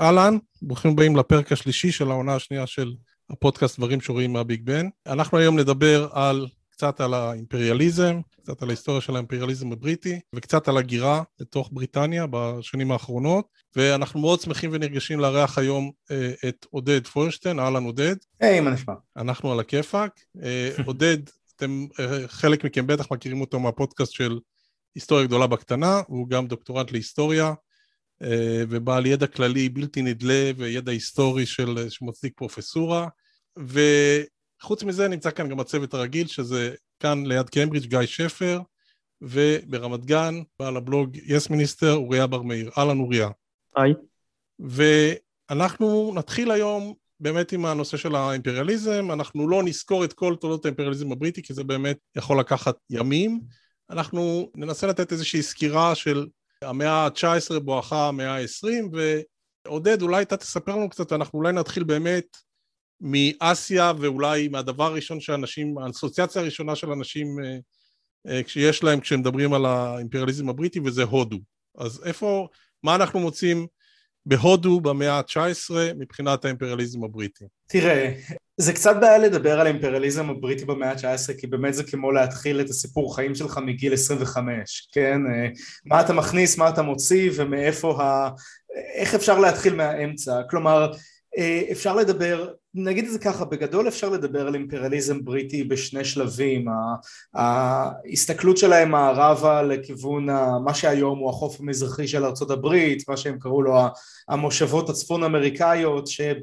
אהלן, ברוכים הבאים לפרק השלישי של העונה השנייה של הפודקאסט דברים שרואים מהביג בן. אנחנו היום נדבר על קצת על האימפריאליזם, קצת על ההיסטוריה של האימפריאליזם הבריטי, וקצת על הגירה לתוך בריטניה בשנים האחרונות. ואנחנו מאוד שמחים ונרגשים לארח היום אה, את עודד פוירשטיין, אהלן עודד. היי, hey, מה נשמע? אנחנו על הכיפאק. אה, עודד, אתם, אה, חלק מכם בטח מכירים אותו מהפודקאסט של היסטוריה גדולה בקטנה, והוא גם דוקטורנט להיסטוריה. אה, ובעל ידע כללי בלתי נדלה וידע היסטורי של, שמצדיק פרופסורה. וחוץ מזה נמצא כאן גם הצוות הרגיל, שזה כאן ליד קיימברידג' גיא שפר, וברמת גן, בעל הבלוג יס מיניסטר, אוריה בר מאיר. אהלן אוריה. היי. ואנחנו נתחיל היום באמת עם הנושא של האימפריאליזם, אנחנו לא נזכור את כל תולדות האימפריאליזם הבריטי, כי זה באמת יכול לקחת ימים. אנחנו ננסה לתת איזושהי סקירה של המאה ה-19 בואכה המאה ה-20, ועודד, אולי אתה תספר לנו קצת, אנחנו אולי נתחיל באמת מאסיה, ואולי מהדבר הראשון שאנשים, האסוציאציה הראשונה של אנשים אה, אה, כשיש להם, כשהם מדברים על האימפריאליזם הבריטי, וזה הודו. אז איפה, מה אנחנו מוצאים בהודו במאה ה-19 מבחינת האימפריאליזם הבריטי? תראה, זה קצת בעיה לדבר על האימפריאליזם הבריטי במאה ה-19 כי באמת זה כמו להתחיל את הסיפור חיים שלך מגיל 25, כן? אה, מה אתה מכניס, מה אתה מוציא ומאיפה ה... איך אפשר להתחיל מהאמצע? כלומר, אה, אפשר לדבר, נגיד את זה ככה, בגדול אפשר לדבר על אימפריאליזם בריטי בשני שלבים, ההסתכלות שלהם מערבה לכיוון מה שהיום הוא החוף המזרחי של ארצות הברית, מה שהם קראו לו המושבות הצפון אמריקאיות שב...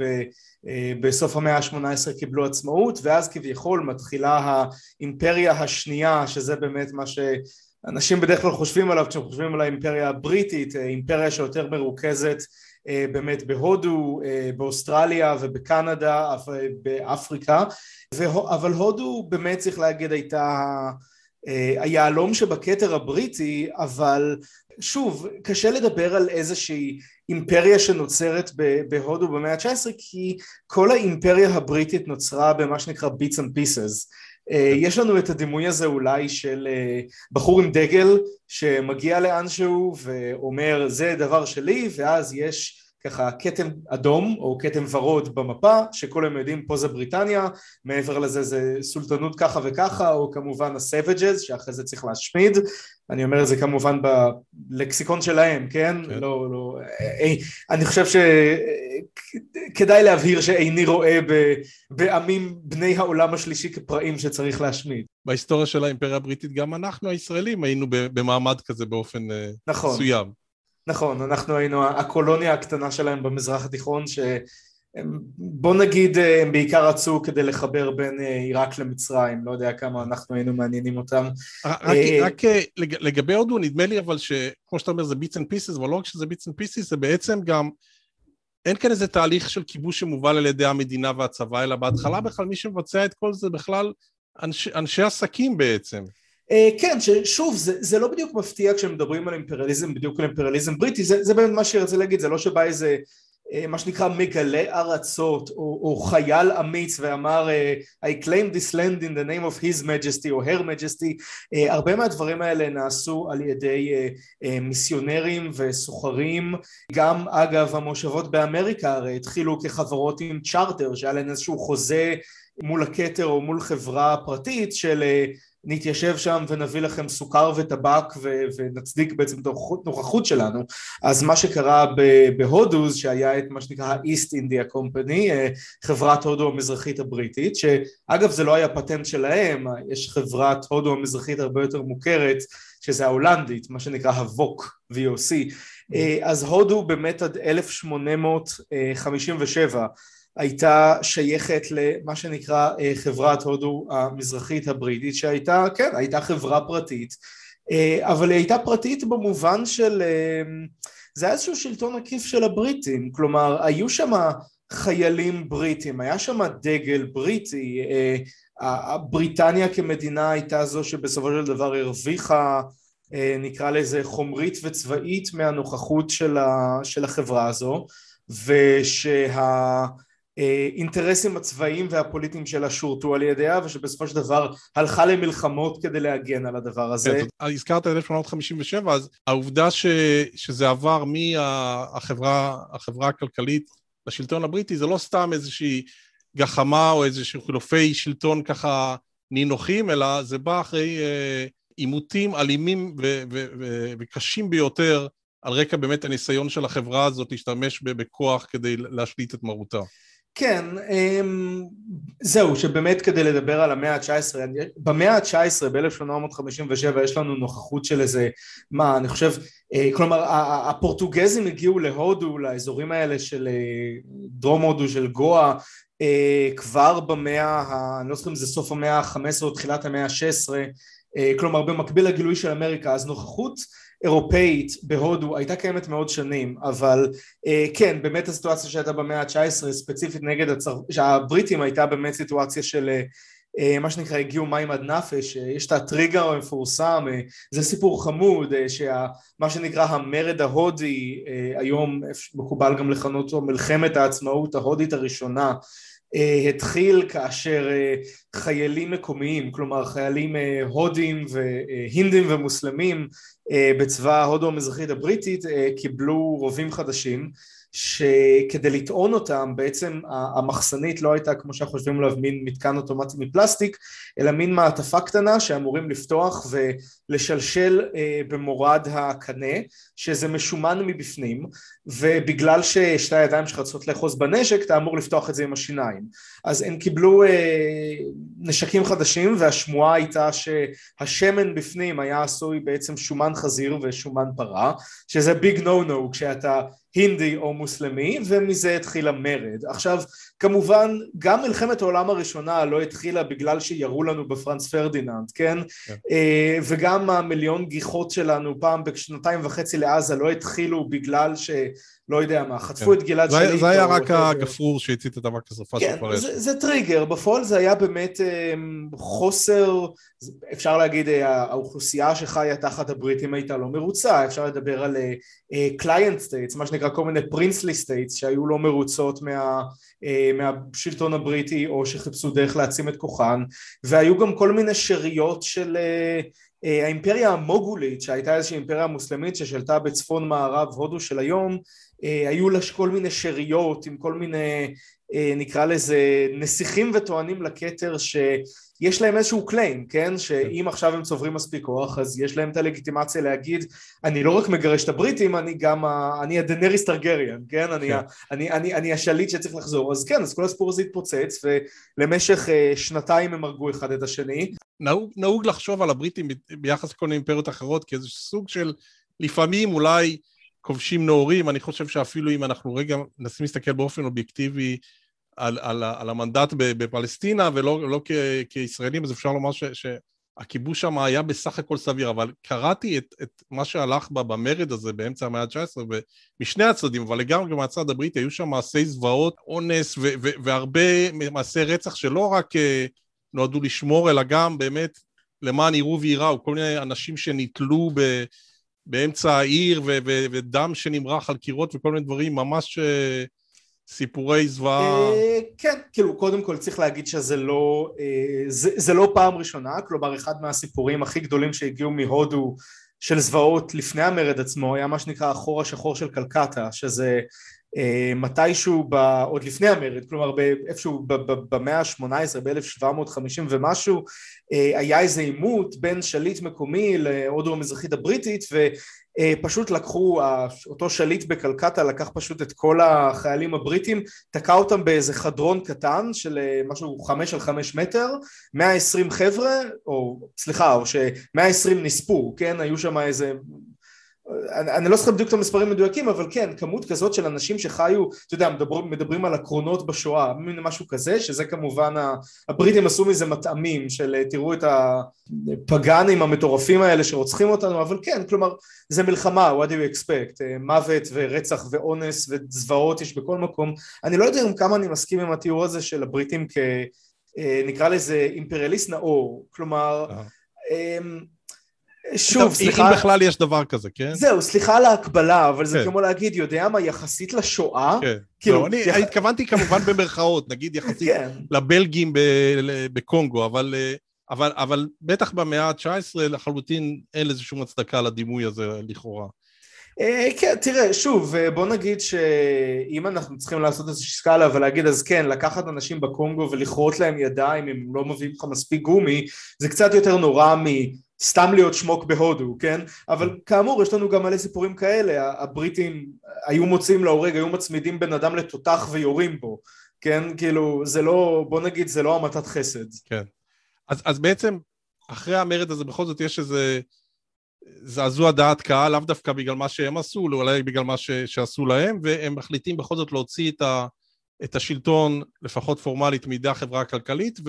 אה, בסוף המאה ה-18 קיבלו עצמאות ואז כביכול מתחילה האימפריה השנייה שזה באמת מה שאנשים בדרך כלל חושבים עליו כשהם חושבים על האימפריה הבריטית, אה, אימפריה שיותר מרוכזת באמת בהודו, באוסטרליה ובקנדה, באפריקה. אבל הודו באמת צריך להגיד הייתה היהלום שבכתר הבריטי אבל שוב קשה לדבר על איזושהי אימפריה שנוצרת בהודו במאה ה-19 כי כל האימפריה הבריטית נוצרה במה שנקרא bits and pieces יש לנו את הדימוי הזה אולי של אה, בחור עם דגל שמגיע לאנשהו ואומר זה דבר שלי ואז יש ככה כתם אדום או כתם ורוד במפה שכולם יודעים פה זה בריטניה מעבר לזה זה סולטנות ככה וככה או כמובן ה savages שאחרי זה צריך להשמיד אני אומר את זה כמובן בלקסיקון שלהם כן? כן לא לא אי, אה, אני חושב שכדאי להבהיר שאיני רואה בעמים בני העולם השלישי כפראים שצריך להשמיד בהיסטוריה של האימפריה הבריטית גם אנחנו הישראלים היינו במעמד כזה באופן אה, נכון. מסוים נכון, אנחנו היינו הקולוניה הקטנה שלהם במזרח התיכון ש... בוא נגיד הם בעיקר רצו כדי לחבר בין אה, עיראק למצרים, לא יודע כמה אנחנו היינו מעניינים אותם. רק, רק אה, לגבי הודו, נדמה לי אבל שכמו שאתה אומר זה bits and pieces, אבל לא רק שזה bits and pieces, זה בעצם גם, אין כאן איזה תהליך של כיבוש שמובל על ידי המדינה והצבא, אלא בהתחלה בכלל מי שמבצע את כל זה בכלל אנשי, אנשי עסקים בעצם. אה, כן, שוב, זה, זה לא בדיוק מפתיע כשמדברים על אימפריאליזם, בדיוק על אימפריאליזם בריטי, זה, זה באמת מה רוצה להגיד, זה לא שבא איזה אה, מה שנקרא מגלה ארצות או, או חייל אמיץ ואמר אה, I claim this land in the name of his majesty או her majesty. הרבה מהדברים האלה נעשו על ידי מיסיונרים וסוחרים. גם אגב המושבות באמריקה הרי התחילו כחברות עם צ'רטר שהיה להם איזשהו חוזה מול הכתר או מול חברה פרטית של נתיישב שם ונביא לכם סוכר וטבק ו- ונצדיק בעצם את הנוכחות שלנו. אז מה שקרה בהודו שהיה את מה שנקרא ה-East India Company חברת הודו המזרחית הבריטית שאגב זה לא היה פטנט שלהם יש חברת הודו המזרחית הרבה יותר מוכרת שזה ההולנדית מה שנקרא הווק VOC אז הודו באמת עד 1857 הייתה שייכת למה שנקרא אה, חברת הודו המזרחית הבריטית שהייתה, כן, הייתה חברה פרטית אה, אבל היא הייתה פרטית במובן של, אה, זה היה איזשהו שלטון עקיף של הבריטים, כלומר היו שם חיילים בריטים, היה שם דגל בריטי, בריטניה כמדינה הייתה זו שבסופו של דבר הרוויחה נקרא לזה חומרית וצבאית מהנוכחות של החברה הזו ושה... האינטרסים הצבאיים והפוליטיים שלה שורתו על ידיה ושבסופו של דבר הלכה למלחמות כדי להגן על הדבר הזה. כן, הזכרת 1857 אז העובדה ש, שזה עבר מהחברה הכלכלית לשלטון הבריטי זה לא סתם איזושהי גחמה או איזשהו חילופי שלטון ככה נינוחים אלא זה בא אחרי אה, עימותים אלימים ו- ו- ו- וקשים ביותר על רקע באמת הניסיון של החברה הזאת להשתמש בכוח כדי להשליט את מרותה. כן, אמ, זהו, שבאמת כדי לדבר על המאה ה-19, במאה ה-19, ב-1857, יש לנו נוכחות של איזה, מה, אני חושב, אה, כלומר, הפורטוגזים הגיעו להודו, לאזורים האלה של אה, דרום הודו, של גואה, אה, כבר במאה, אני לא זוכר אם זה סוף המאה ה-15 או תחילת המאה ה-16, כלומר במקביל לגילוי של אמריקה, אז נוכחות אירופאית בהודו הייתה קיימת מאוד שנים אבל אה, כן באמת הסיטואציה שהייתה במאה ה-19 ספציפית נגד הצר... הבריטים הייתה באמת סיטואציה של אה, אה מה שנקרא הגיעו מים עד נפש, אה, יש את הטריגר המפורסם, אה, זה סיפור חמוד, אה, שמה שנקרא המרד ההודי, אה, היום מקובל גם לכנות אותו מלחמת העצמאות ההודית הראשונה אה, התחיל כאשר אה, חיילים מקומיים, כלומר חיילים אה, הודים והינדים ומוסלמים בצבא ההודו המזרחית הבריטית קיבלו רובים חדשים שכדי לטעון אותם בעצם המחסנית לא הייתה כמו שאנחנו חושבים עליו מין מתקן אוטומטי מפלסטיק אלא מין מעטפה קטנה שאמורים לפתוח ולשלשל אה, במורד הקנה שזה משומן מבפנים ובגלל ששתי הידיים שלך צריכות לאחוז בנשק אתה אמור לפתוח את זה עם השיניים. אז הם קיבלו אה, נשקים חדשים והשמועה הייתה שהשמן בפנים היה עשוי בעצם שומן חזיר ושומן פרה שזה ביג נו נו כשאתה הינדי או מוסלמי ומזה התחיל המרד. עכשיו כמובן גם מלחמת העולם הראשונה לא התחילה בגלל שירו לנו בפרנץ פרדיננד, כן? כן. אה, וגם המיליון גיחות שלנו פעם בשנתיים וחצי לעזה לא התחילו בגלל ש... לא יודע מה, חטפו כן. את גלעד שליט. זה היה רק הגפרור שהצית את אבק השריפה כן. זה, זה טריגר, בפועל זה היה באמת אמ, חוסר, אפשר להגיד אה, האוכלוסייה שחיה תחת הבריטים הייתה לא מרוצה, אפשר לדבר על client אה, states, מה שנקרא כל מיני princely states שהיו לא מרוצות מה, מהשלטון הבריטי או שחיפשו דרך להעצים את כוחן, והיו גם כל מיני שאריות של אה, האימפריה המוגולית שהייתה איזושהי אימפריה מוסלמית ששלטה בצפון מערב הודו של היום אה, היו לה כל מיני שאריות עם כל מיני אה, נקרא לזה נסיכים וטוענים לכתר שיש להם איזשהו claim, כן? שאם עכשיו הם צוברים מספיק כוח אז יש להם את הלגיטימציה להגיד אני לא רק מגרש את הבריטים, אני גם, אני הדנריס טרגריאן, כן? אני, כן. אני, אני, אני השליט שצריך לחזור. אז כן, אז כל הסיפור הזה התפוצץ ולמשך אה, שנתיים הם הרגו אחד את השני. נהוג, נהוג לחשוב על הבריטים ביחס לכל מיני אימפריות אחרות כאיזה סוג של לפעמים אולי כובשים נאורים, אני חושב שאפילו אם אנחנו רגע מנסים להסתכל באופן אובייקטיבי על, על, על המנדט בפלסטינה ולא לא כ, כישראלים, אז אפשר לומר ש, שהכיבוש שם היה בסך הכל סביר, אבל קראתי את, את מה שהלך בה במרד הזה באמצע המאה ה-19 משני הצדדים, אבל לגמרי מהצד הבריטי היו שם מעשי זוועות, אונס ו, ו, והרבה מעשי רצח שלא רק אה, נועדו לשמור, אלא גם באמת למען יראו וייראו, כל מיני אנשים שנתלו ב... באמצע העיר ו- ו- ודם שנמרח על קירות וכל מיני דברים, ממש uh, סיפורי זוועה. Uh, כן, כאילו קודם כל צריך להגיד שזה לא, uh, זה, זה לא פעם ראשונה, כלומר אחד מהסיפורים הכי גדולים שהגיעו מהודו של זוועות לפני המרד עצמו היה מה שנקרא החור השחור של קלקטה, שזה אה, מתישהו ב, עוד לפני המרד, כלומר איפשהו במאה ה-18, ב-1750 ומשהו, אה, היה איזה עימות בין שליט מקומי להודו המזרחית הבריטית ופשוט לקחו, אותו שליט בקלקטה לקח פשוט את כל החיילים הבריטים, תקע אותם באיזה חדרון קטן של אה, משהו חמש על חמש מטר, 120 חבר'ה, או סליחה, או ש-120 נספו, כן, היו שם איזה אני, אני לא זוכר בדיוק את המספרים המדויקים אבל כן כמות כזאת של אנשים שחיו אתה יודע מדברים, מדברים על הקרונות בשואה משהו כזה שזה כמובן הבריטים עשו מזה מטעמים של תראו את הפגאנים המטורפים האלה שרוצחים אותנו אבל כן כלומר זה מלחמה what do you expect מוות ורצח ואונס וזוועות יש בכל מקום אני לא יודע עם כמה אני מסכים עם התיאור הזה של הבריטים כ... נקרא לזה אימפריאליסט נאור כלומר uh-huh. שוב, סליחה... אם בכלל יש דבר כזה, כן? זהו, סליחה על ההקבלה, אבל זה כן. כמו להגיד, יודע מה, יחסית לשואה, כן. כאילו... לא, אני יח... התכוונתי כמובן במרכאות, נגיד יחסית כן. לבלגים בקונגו, אבל... אה, אבל, אבל בטח במאה ה-19 לחלוטין אין לזה שום הצדקה לדימוי הזה לכאורה. אה, כן, תראה, שוב, אה, בוא נגיד שאם אנחנו צריכים לעשות איזושהי סקאלה ולהגיד אז כן, לקחת אנשים בקונגו ולכרות להם ידיים אם הם לא מביאים לך מספיק גומי, זה קצת יותר נורא מסתם להיות שמוק בהודו, כן? אבל כאמור, יש לנו גם מלא סיפורים כאלה, הבריטים היו מוצאים להורג, היו מצמידים בן אדם לתותח ויורים בו, כן? כאילו, זה לא, בוא נגיד, זה לא המתת חסד. כן. אז, אז בעצם, אחרי המרד הזה בכל זאת יש איזה... זעזוע דעת קהל, לאו דווקא בגלל מה שהם עשו, אולי בגלל מה ש, שעשו להם, והם מחליטים בכל זאת להוציא את, ה, את השלטון, לפחות פורמלית, מידי החברה הכלכלית,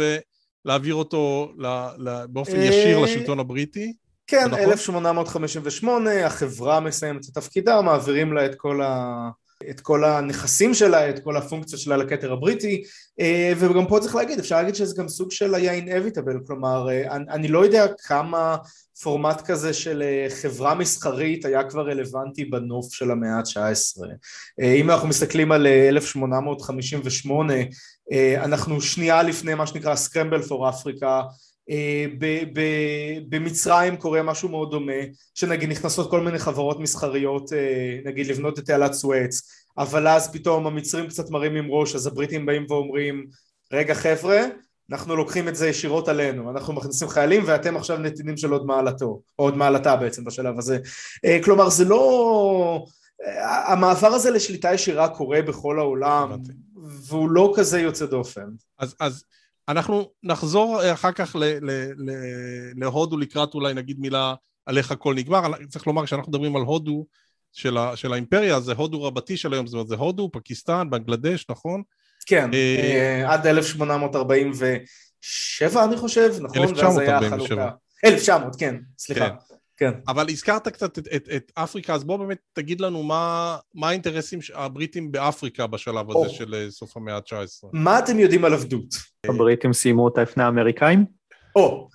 ולהעביר אותו ל, ל, באופן ישיר אה, לשלטון הבריטי. כן, 1858, החברה מסיימת את תפקידה, מעבירים לה את כל ה... את כל הנכסים שלה, את כל הפונקציות שלה לכתר הבריטי אה, וגם פה צריך להגיד, אפשר להגיד שזה גם סוג של היה inevitable, כלומר אה, אני, אני לא יודע כמה פורמט כזה של חברה מסחרית היה כבר רלוונטי בנוף של המאה ה-19 אם אנחנו מסתכלים על 1858 אנחנו שנייה לפני מה שנקרא Scramble for Africa במצרים קורה משהו מאוד דומה שנגיד נכנסות כל מיני חברות מסחריות נגיד לבנות את תעלת סואץ אבל אז פתאום המצרים קצת מרימים ראש אז הבריטים באים ואומרים רגע חבר'ה אנחנו לוקחים את זה ישירות עלינו אנחנו מכניסים חיילים ואתם עכשיו נתינים של עוד מעלתו או עוד מעלתה בעצם בשלב הזה. אה, כלומר זה לא אה, המעבר הזה לשליטה ישירה קורה בכל העולם והוא לא כזה יוצא דופן אז, אז אנחנו נחזור אחר כך להודו לקראת אולי נגיד מילה על איך הכל נגמר צריך לומר כשאנחנו מדברים על הודו של, ה, של האימפריה, זה הודו רבתי של היום, זאת אומרת זה הודו, פקיסטן, בנגלדש, נכון? כן, אה, אה, עד 1847 אני חושב, נכון? 1947. 1900, כן, סליחה. כן. כן. אבל הזכרת קצת את, את, את אפריקה, אז בוא באמת תגיד לנו מה, מה האינטרסים הבריטים באפריקה בשלב הזה או. של אה, סוף המאה ה-19. מה אתם יודעים על עבדות? הבריטים סיימו את האפנה האמריקאים? או,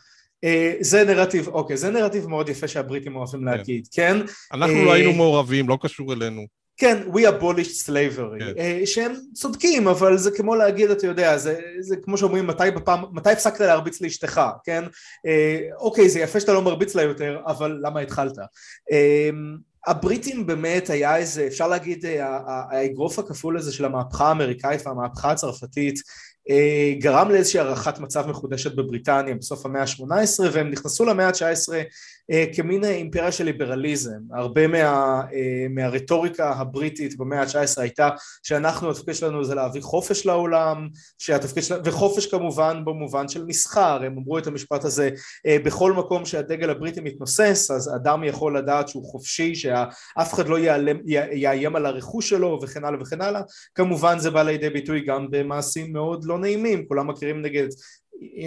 אה, זה נרטיב, אוקיי, זה נרטיב מאוד יפה שהבריטים אוהבים כן. להגיד, כן? אנחנו לא היינו מעורבים, לא קשור אלינו. כן, we abolished slavery, כן. uh, שהם צודקים, אבל זה כמו להגיד, אתה יודע, זה, זה כמו שאומרים, מתי, בפעם, מתי הפסקת להרביץ לאשתך, כן? Uh, אוקיי, זה יפה שאתה לא מרביץ לה יותר, אבל למה התחלת? Uh, הבריטים באמת היה איזה, אפשר להגיד, האגרוף הכפול הזה של המהפכה האמריקאית והמהפכה הצרפתית אה, גרם לאיזושהי הערכת מצב מחודשת בבריטניה בסוף המאה ה-18 והם נכנסו למאה ה-19 אה, כמין אימפריה של ליברליזם. הרבה מה, אה, מהרטוריקה הבריטית במאה ה-19 הייתה שאנחנו, התפקיד שלנו זה להביא חופש לעולם, שהתפקיד שלנו, וחופש כמובן במובן של מסחר, הם אמרו את המשפט הזה בכל מקום שהדגל הבריטי מתנוסס, אז אדם יכול לדעת שהוא חופשי, שאף אחד לא יעלם, יאיים על הרכוש שלו וכן הלאה וכן הלאה. כמובן זה בא לידי ביטוי גם במעשים מאוד לא נעימים, כולם מכירים נגד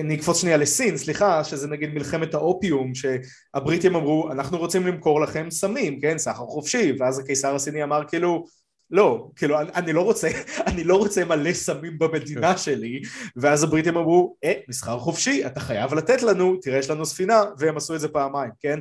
אני אקפוץ שנייה לסין, סליחה, שזה נגיד מלחמת האופיום, שהבריטים אמרו, אנחנו רוצים למכור לכם סמים, כן, סחר חופשי, ואז הקיסר הסיני אמר כאילו, לא, כאילו אני לא רוצה, אני לא רוצה מלא סמים במדינה כן. שלי ואז הבריטים אמרו, אה, מסחר חופשי, אתה חייב לתת לנו, תראה יש לנו ספינה והם עשו את זה פעמיים, כן?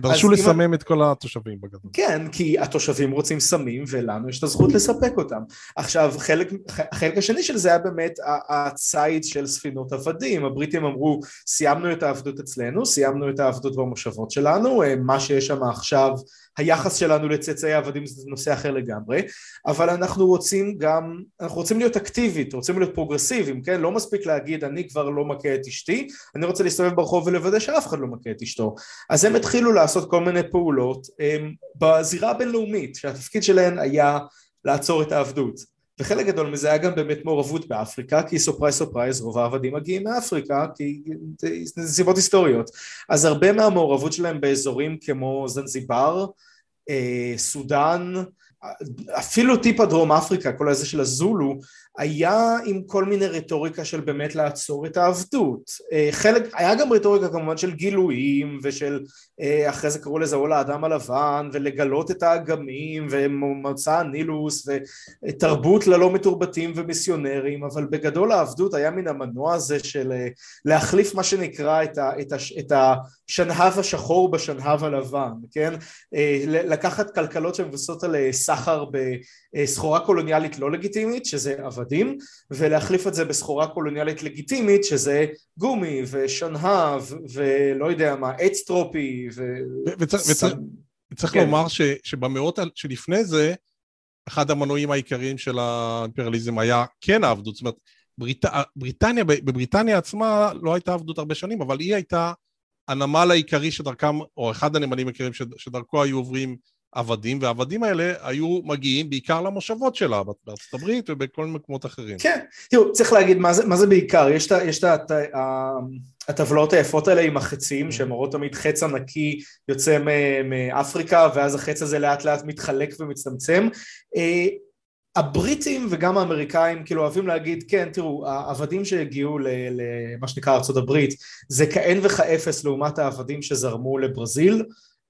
דרשו לסמם את כל התושבים בגדול. כן, כי התושבים רוצים סמים ולנו יש את הזכות לספק אותם. עכשיו, חלק, החלק השני של זה היה באמת הציד של ספינות עבדים, הבריטים אמרו, סיימנו את העבדות אצלנו, סיימנו את העבדות במושבות שלנו, אה, מה שיש שם עכשיו היחס שלנו לצאצאי עבדים זה נושא אחר לגמרי, אבל אנחנו רוצים גם, אנחנו רוצים להיות אקטיבית, רוצים להיות פרוגרסיביים, כן? לא מספיק להגיד אני כבר לא מכה את אשתי, אני רוצה להסתובב ברחוב ולוודא שאף אחד לא מכה את אשתו. אז הם התחילו לעשות כל מיני פעולות הם, בזירה הבינלאומית, שהתפקיד שלהן היה לעצור את העבדות. וחלק גדול מזה היה גם באמת מעורבות באפריקה כי surprise surprise רוב העבדים מגיעים מאפריקה כי זה סיבות היסטוריות אז הרבה מהמעורבות שלהם באזורים כמו זנזיבר, סודאן, אפילו טיפה דרום אפריקה, כל הזה של הזולו, היה עם כל מיני רטוריקה של באמת לעצור את העבדות. אה, חלק, היה גם רטוריקה כמובן של גילויים ושל אה, אחרי זה קראו לזה עול האדם הלבן ולגלות את האגמים ומוצא הנילוס ותרבות ללא מתורבתים ומיסיונרים אבל בגדול העבדות היה מן המנוע הזה של אה, להחליף מה שנקרא את, ה, את, ה, את השנהב השחור בשנהב הלבן, כן? לקחת כלכלות שמבוססות על סחר בסחורה קולוניאלית לא לגיטימית שזה עבדים ולהחליף את זה בסחורה קולוניאלית לגיטימית שזה גומי ושנהב ולא יודע מה עץ טרופי ו... וצריך כן. לומר ש, שבמאות שלפני זה אחד המנועים העיקריים של האימפריאליזם היה כן העבדות, זאת אומרת בריט... בריטניה, בבריטניה עצמה לא הייתה עבדות הרבה שנים, אבל היא הייתה הנמל העיקרי שדרכם, או אחד הנמלים העיקריים שדרכו היו עוברים עבדים, והעבדים האלה היו מגיעים בעיקר למושבות שלה, בארצות הברית ובכל מיני מקומות אחרים. כן, תראו, צריך להגיד מה זה, מה זה בעיקר, יש את הטבלאות היפות האלה עם החצים, mm-hmm. שמראות תמיד חץ ענקי יוצא מאפריקה, ואז החץ הזה לאט לאט מתחלק ומצטמצם. אה, הבריטים וגם האמריקאים כאילו אוהבים להגיד כן תראו העבדים שהגיעו למה שנקרא הברית זה כאין וכאפס לעומת העבדים שזרמו לברזיל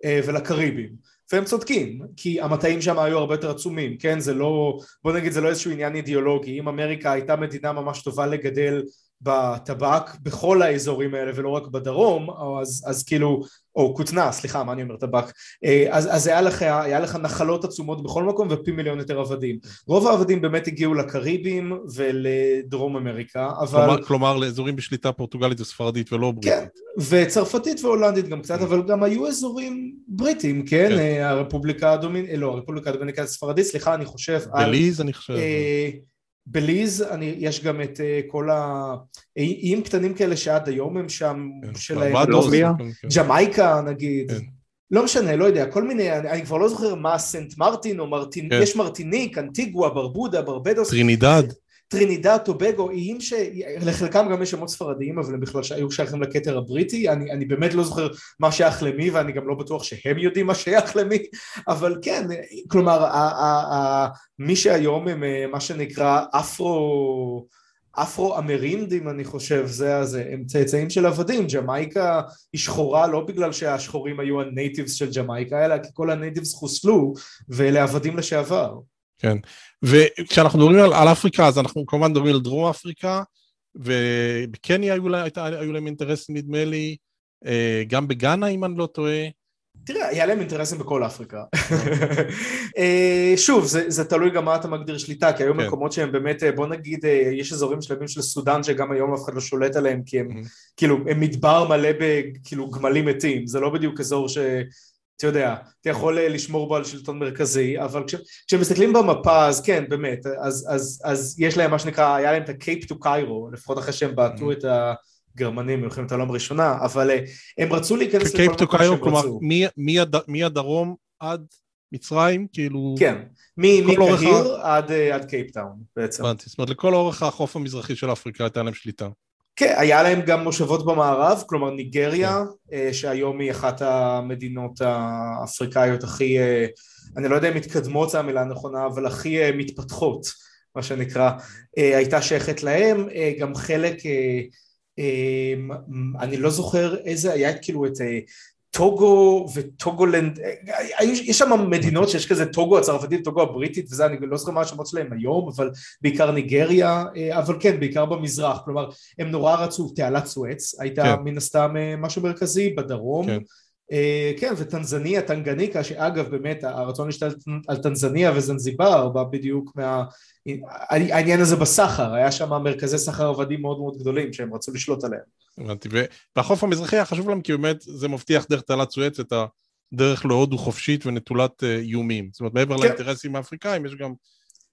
אה, ולקריבים והם צודקים, כי המטעים שם היו הרבה יותר עצומים, כן? זה לא, בוא נגיד זה לא איזשהו עניין אידיאולוגי, אם אמריקה הייתה מדינה ממש טובה לגדל בטבק בכל האזורים האלה ולא רק בדרום, אז, אז כאילו, או כותנה, סליחה, מה אני אומר טבק, אה, אז, אז היה, לך, היה לך נחלות עצומות בכל מקום ופי מיליון יותר עבדים. רוב העבדים באמת הגיעו לקריבים ולדרום אמריקה, אבל... כלומר, כלומר לאזורים בשליטה פורטוגלית וספרדית ולא בריטית. כן, וצרפתית והולנדית גם קצת, אבל גם היו אזורים בריטים, כן? כן. אה, הרפובליקה הדומינית, לא, הרפובליקה הדומיניקה הספרדית, סליחה, אני חושב בליז, על... אני חושב. אה, בליז אני, יש גם את אה, כל האיים קטנים כאלה שעד היום הם שם, כן, שלהם, כן. ג'מייקה נגיד, כן. לא משנה, לא יודע, כל מיני, אני, אני כבר לא זוכר מה סיינט מרטין או מרטין, כן. יש מרטיניק, אנטיגווה, ברבודה, ברבדוס, טרינידד, טרינידד, טובגו, איים שלחלקם גם יש שמות ספרדיים אבל הם בכלל היו שייכים לכתר הבריטי, אני, אני באמת לא זוכר מה שייך למי ואני גם לא בטוח שהם יודעים מה שייך למי, אבל כן, כלומר ה, ה, ה, מי שהיום הם אה, מה שנקרא אפרו אפרו-אמרינדים אני חושב, זה הזה, הם צאצאים של עבדים, ג'מייקה היא שחורה לא בגלל שהשחורים היו הנייטיבס של ג'מייקה, אלא כי כל הנייטיבס חוסלו ואלה עבדים לשעבר. כן, וכשאנחנו מדברים על, על אפריקה, אז אנחנו כמובן מדברים על דרום אפריקה, ובקניה היו, היו להם אינטרסים נדמה לי, אה, גם בגאנה אם אני לא טועה. תראה, היה להם אינטרסים בכל אפריקה. אה, שוב, זה, זה תלוי גם מה אתה מגדיר שליטה, כי היו כן. מקומות שהם באמת, אה, בוא נגיד, יש אזורים שלמים של סודאן שגם היום אף אחד לא שולט עליהם, כי הם כאילו, הם מדבר מלא בכאילו גמלים מתים, זה לא בדיוק אזור ש... אתה יודע, אתה יכול אה, לשמור בו על שלטון מרכזי, אבל כש, כשמסתכלים במפה אז כן, באמת, אז, אז, אז יש להם מה שנקרא, היה להם את ה-Cape to Cairo, לפחות אחרי שהם בעטו mm-hmm. את הגרמנים במלחמת העולם הראשונה, אבל אה, הם רצו להיכנס לכל מקום שהם רצו. כלומר, מהדרום עד מצרים, כאילו... כן, מקהיר עד, אה, עד קייפטאון בעצם. הבנתי, זאת אומרת לכל אורך החוף המזרחי של אפריקה הייתה להם שליטה. כן, היה להם גם מושבות במערב, כלומר ניגריה, כן. אה, שהיום היא אחת המדינות האפריקאיות הכי, אה, אני לא יודע אם מתקדמות זה המילה הנכונה, אבל הכי אה, מתפתחות, מה שנקרא, הייתה שייכת להם, גם חלק, אני לא זוכר איזה, היה כאילו את טוגו וטוגולנד, יש שם מדינות שיש כזה טוגו הצרפתית, טוגו הבריטית וזה, אני לא זוכר מה השמות שלהם היום, אבל בעיקר ניגריה, אבל כן, בעיקר במזרח, כלומר, הם נורא רצו, תעלת סואץ, הייתה כן. מן הסתם אה, משהו מרכזי בדרום, כן. אה, כן, וטנזניה, טנגניקה, שאגב באמת הרצון להשתלט על טנזניה וזנזיבר בא בדיוק מה... העניין הזה בסחר, היה שם מרכזי סחר עבדים מאוד מאוד גדולים שהם רצו לשלוט עליהם. הבנתי, והחוף המזרחי היה חשוב להם כי באמת זה מבטיח דרך תעלת סואץ את הדרך להודו חופשית ונטולת אה, איומים. זאת אומרת, מעבר כן. לאינטרסים האפריקאים יש גם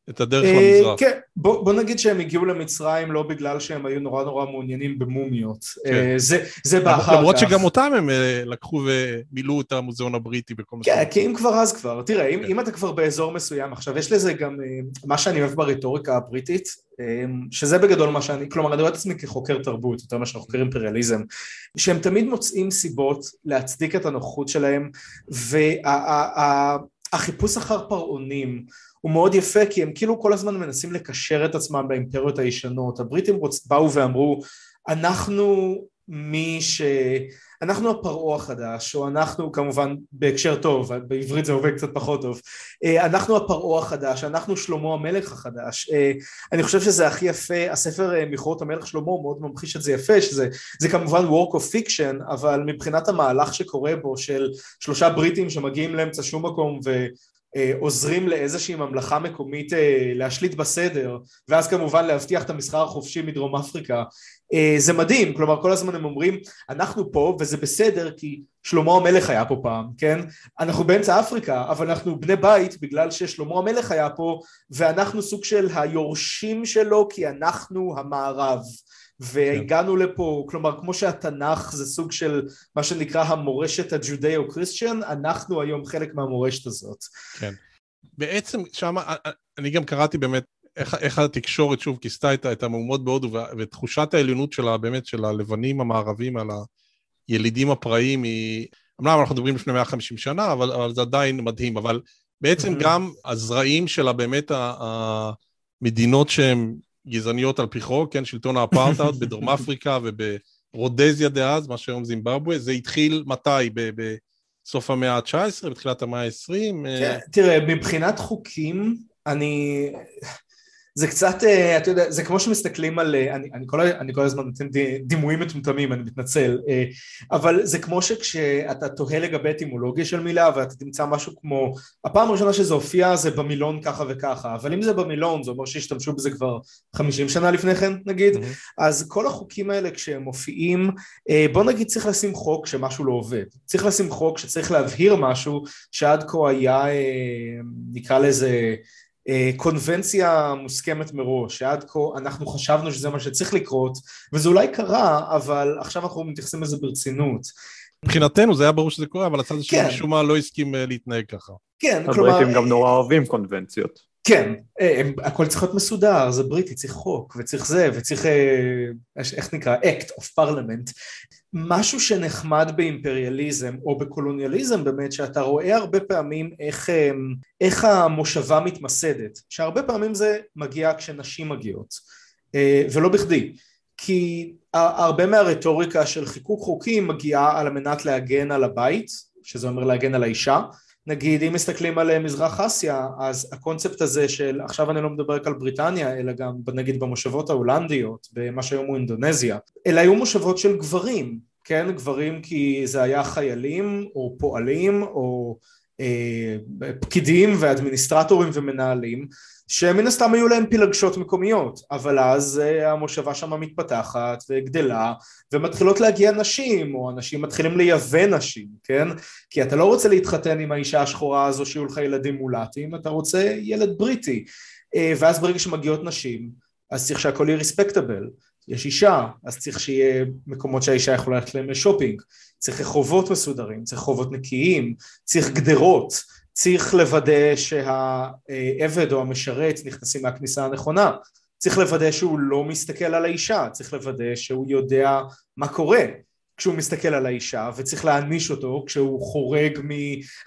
את הדרך אה, למזרח. כן, בוא, בוא נגיד שהם הגיעו למצרים לא בגלל שהם היו נורא נורא מעוניינים במומיות. כן. אה, זה, זה בא אחר כך. למרות שגם אותם הם אה, לקחו ומילאו את המוזיאון הבריטי בכל מקום. כן, כי אם כבר אז כבר. תראה, אם, כן. אם אתה כבר באזור מסוים, עכשיו יש לזה גם, מה שאני אוהב ברטוריקה הבריטית, שזה בגדול מה שאני, כלומר אני רואה את עצמי כחוקר תרבות, יותר מאשר חוקר אימפריאליזם, שהם תמיד מוצאים סיבות להצדיק את הנוכחות שלהם, וה... החיפוש אחר פרעונים הוא מאוד יפה כי הם כאילו כל הזמן מנסים לקשר את עצמם באימפריות הישנות. הבריטים רוצ... באו ואמרו אנחנו מי ש... אנחנו הפרעה החדש, או אנחנו כמובן בהקשר טוב, בעברית זה עובד קצת פחות טוב, אה, אנחנו הפרעה החדש, אנחנו שלמה המלך החדש, אה, אני חושב שזה הכי יפה, הספר אה, מכרות המלך שלמה מאוד ממחיש את זה יפה, שזה זה כמובן work of fiction, אבל מבחינת המהלך שקורה בו של שלושה בריטים שמגיעים לאמצע שום מקום ו... עוזרים לאיזושהי ממלכה מקומית להשליט בסדר ואז כמובן להבטיח את המסחר החופשי מדרום אפריקה זה מדהים, כלומר כל הזמן הם אומרים אנחנו פה וזה בסדר כי שלמה המלך היה פה פעם, כן? אנחנו באמצע אפריקה אבל אנחנו בני בית בגלל ששלמה המלך היה פה ואנחנו סוג של היורשים שלו כי אנחנו המערב והגענו לפה, כלומר כמו שהתנ"ך זה סוג של מה שנקרא המורשת הג'ודאו קריסטיאן, אנחנו היום חלק מהמורשת הזאת. כן. בעצם שם, אני גם קראתי באמת איך, איך התקשורת שוב כיסתה את, את המהומות בהודו ותחושת העליונות שלה, באמת, של הלבנים המערבים על הילידים הפראיים היא... אמנם אנחנו מדברים לפני 150 שנה, אבל, אבל זה עדיין מדהים, אבל בעצם גם הזרעים שלה, באמת המדינות שהן גזעניות על פי חוק, כן, שלטון האפרטהייד בדרום אפריקה וברודזיה דאז, מה שהיום זימבבואה, זה התחיל מתי? בסוף המאה ה-19, בתחילת המאה ה-20? כן, תראה, מבחינת חוקים, אני... זה קצת, אה, אתה יודע, זה כמו שמסתכלים על, אה, אני, אני, כל, אני כל הזמן נותן דימויים מטומטמים, אני מתנצל, אה, אבל זה כמו שכשאתה תוהה לגבי אטימולוגיה של מילה ואתה תמצא משהו כמו, הפעם הראשונה שזה הופיע זה במילון ככה וככה, אבל אם זה במילון זה אומר שהשתמשו בזה כבר חמישים שנה לפני כן נגיד, mm-hmm. אז כל החוקים האלה כשהם מופיעים, בוא נגיד צריך לשים חוק שמשהו לא עובד, צריך לשים חוק שצריך להבהיר משהו שעד כה היה, נקרא לזה קונבנציה מוסכמת מראש, שעד כה אנחנו חשבנו שזה מה שצריך לקרות, וזה אולי קרה, אבל עכשיו אנחנו מתייחסים לזה ברצינות. מבחינתנו זה היה ברור שזה קורה, אבל הצד השני כן. משום מה לא הסכים אה, להתנהג ככה. כן, כלומר... הבריטים גם נורא אוהבים קונבנציות. כן, אה, הם, הכל צריך להיות מסודר, זה בריטי, צריך חוק, וצריך זה, וצריך, איך נקרא, act of parliament. משהו שנחמד באימפריאליזם או בקולוניאליזם באמת שאתה רואה הרבה פעמים איך, אמ, איך המושבה מתמסדת שהרבה פעמים זה מגיע כשנשים מגיעות אה, ולא בכדי. כי הרבה מהרטוריקה של חיקוק חוקים מגיעה על המנת להגן על הבית שזה אומר להגן על האישה נגיד אם מסתכלים על מזרח אסיה אז הקונספט הזה של עכשיו אני לא מדבר רק על בריטניה אלא גם נגיד במושבות ההולנדיות במה שהיום הוא אינדונזיה אלא היו מושבות של גברים כן? גברים כי זה היה חיילים או פועלים או אה, פקידים ואדמיניסטרטורים ומנהלים שמן הסתם היו להם פילגשות מקומיות אבל אז אה, המושבה שם מתפתחת וגדלה ומתחילות להגיע נשים או אנשים מתחילים לייבא נשים כן? כי אתה לא רוצה להתחתן עם האישה השחורה הזו שיהיו לך ילדים מולטים אתה רוצה ילד בריטי. אה, ואז ברגע שמגיעות נשים אז צריך שהכל יהיה ריספקטבל יש אישה, אז צריך שיהיה מקומות שהאישה יכולה ללכת להם לשופינג, צריך רחובות מסודרים, צריך רחובות נקיים, צריך גדרות, צריך לוודא שהעבד או המשרת נכנסים מהכניסה הנכונה, צריך לוודא שהוא לא מסתכל על האישה, צריך לוודא שהוא יודע מה קורה כשהוא מסתכל על האישה וצריך להעניש אותו כשהוא חורג מ...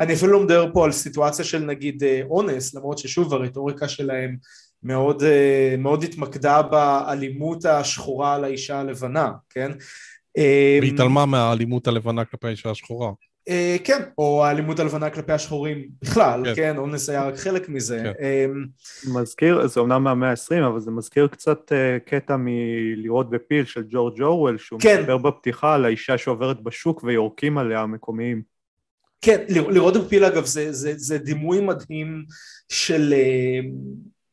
אני אפילו לא מדבר פה על סיטואציה של נגיד אה, אונס למרות ששוב הרטוריקה שלהם מאוד, אה, מאוד התמקדה באלימות השחורה על האישה הלבנה, כן? והתעלמה מהאלימות הלבנה כלפי האישה השחורה. אה, כן, או האלימות הלבנה כלפי השחורים בכלל, כן, כן אונס היה רק חלק מזה. כן. אמ, מזכיר, זה אומנם מהמאה ה-20, אבל זה מזכיר קצת אה, קטע מלראות בפיל של ג'ורג' אורוול, שהוא כן. מדבר בפתיחה על האישה שעוברת בשוק ויורקים עליה המקומיים. כן, לראות בפיל אגב זה, זה, זה דימוי מדהים של...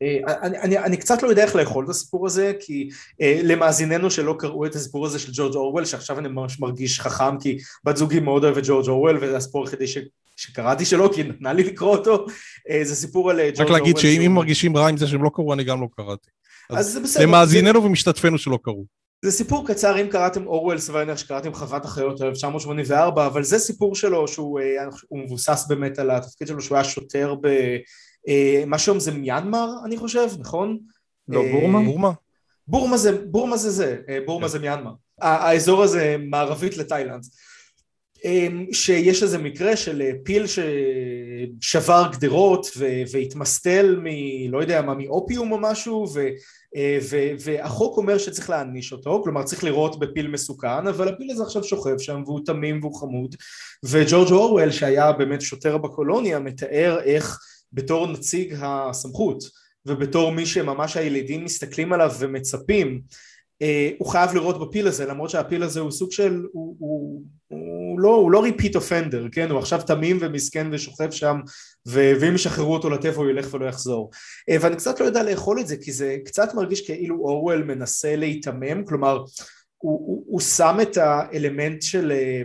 אה, אני, אני, אני קצת לא יודע איך לאכול את הסיפור הזה כי אה, למאזיננו שלא קראו את הסיפור הזה של ג'ורג' אורוול שעכשיו אני ממש מרגיש חכם כי בת זוגי מאוד אוהבת ג'ורג' אורוול וזה הסיפור היחידי ש... שקראתי שלו כי נתנה לי לקרוא אותו. אה, זה סיפור על אה, ג'ורג' אורוול רק להגיד שאם שהוא... מרגישים רע עם זה שהם לא קראו אני גם לא קראתי. אז, אז זה בסדר למאזיננו זה... ומשתתפינו שלא קראו. זה סיפור קצר אם קראתם אורוול סוויינר שקראתם חוות החיות 1984 אבל זה סיפור שלו שהוא אה, מבוסס באמת על התפקיד שלו שהוא היה שוטר ב... אה, מה שהיום זה מיינמר אני חושב, נכון? לא, אה, בורמה? בורמה. בורמה זה, בורמה זה זה, אה, בורמה כן. זה מיינמר. האזור הזה מערבית לתאילנד. שיש איזה מקרה של פיל ששבר גדרות והתמסטל מ... לא יודע מה, מאופיום או משהו ו... ו- והחוק אומר שצריך להעניש אותו, כלומר צריך לראות בפיל מסוכן, אבל הפיל הזה עכשיו שוכב שם והוא תמים והוא חמוד, וג'ורג' אורוול שהיה באמת שוטר בקולוניה מתאר איך בתור נציג הסמכות ובתור מי שממש הילידים מסתכלים עליו ומצפים אה, הוא חייב לירות בפיל הזה למרות שהפיל הזה הוא סוג של הוא, הוא, הוא לא, הוא לא repeat offender כן? הוא עכשיו תמים ומסכן ושוכב שם ואם ישחררו אותו לטבע הוא ילך ולא יחזור. אה, ואני קצת לא יודע לאכול את זה כי זה קצת מרגיש כאילו אורוול מנסה להיתמם כלומר הוא, הוא, הוא שם את האלמנט של אה,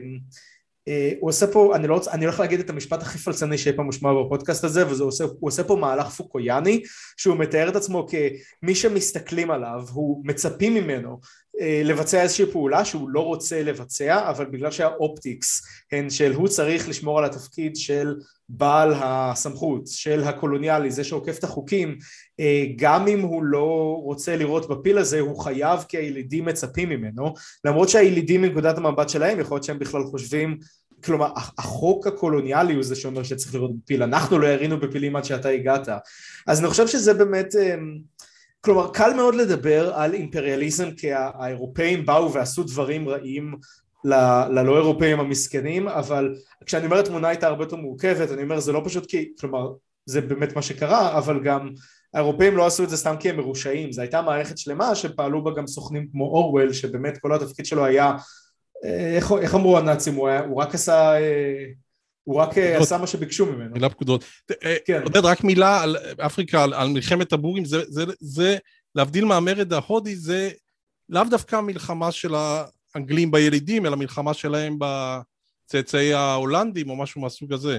הוא עושה פה, אני, לא רוצה, אני הולך להגיד את המשפט הכי פלצני שאי פעם מושמע בפודקאסט הזה, והוא עושה, עושה פה מהלך פוקויאני, שהוא מתאר את עצמו כמי שמסתכלים עליו, הוא מצפים ממנו אה, לבצע איזושהי פעולה שהוא לא רוצה לבצע, אבל בגלל שהאופטיקס הן של הוא צריך לשמור על התפקיד של בעל הסמכות, של הקולוניאלי, זה שעוקף את החוקים, אה, גם אם הוא לא רוצה לראות בפיל הזה, הוא חייב כי הילידים מצפים ממנו, למרות שהילידים מנקודת המבט שלהם, יכול להיות שהם בכלל חושבים כלומר החוק הקולוניאלי הוא זה שאומר שצריך לראות בפיל, אנחנו לא ירינו בפילים עד שאתה הגעת. אז אני חושב שזה באמת אה, כלומר קל מאוד לדבר על אימפריאליזם כי האירופאים באו ועשו דברים רעים ללא אירופאים המסכנים אבל כשאני אומר התמונה הייתה הרבה יותר מורכבת אני אומר זה לא פשוט כי כלומר זה באמת מה שקרה אבל גם האירופאים לא עשו את זה סתם כי הם מרושעים. זו הייתה מערכת שלמה שפעלו בה גם סוכנים כמו אורוול שבאמת כל התפקיד שלו היה איך, איך אמרו הנאצים הוא, היה, הוא רק עשה אה, הוא רק אה, עשה מה שביקשו ממנו. מילה פקודות. כן. עודד, רק מילה על אפריקה, על, על מלחמת הבורים, זה, זה, זה, להבדיל מהמרד ההודי, זה לאו דווקא מלחמה של האנגלים בילידים, אלא מלחמה שלהם בצאצאי ההולנדים או משהו מהסוג הזה.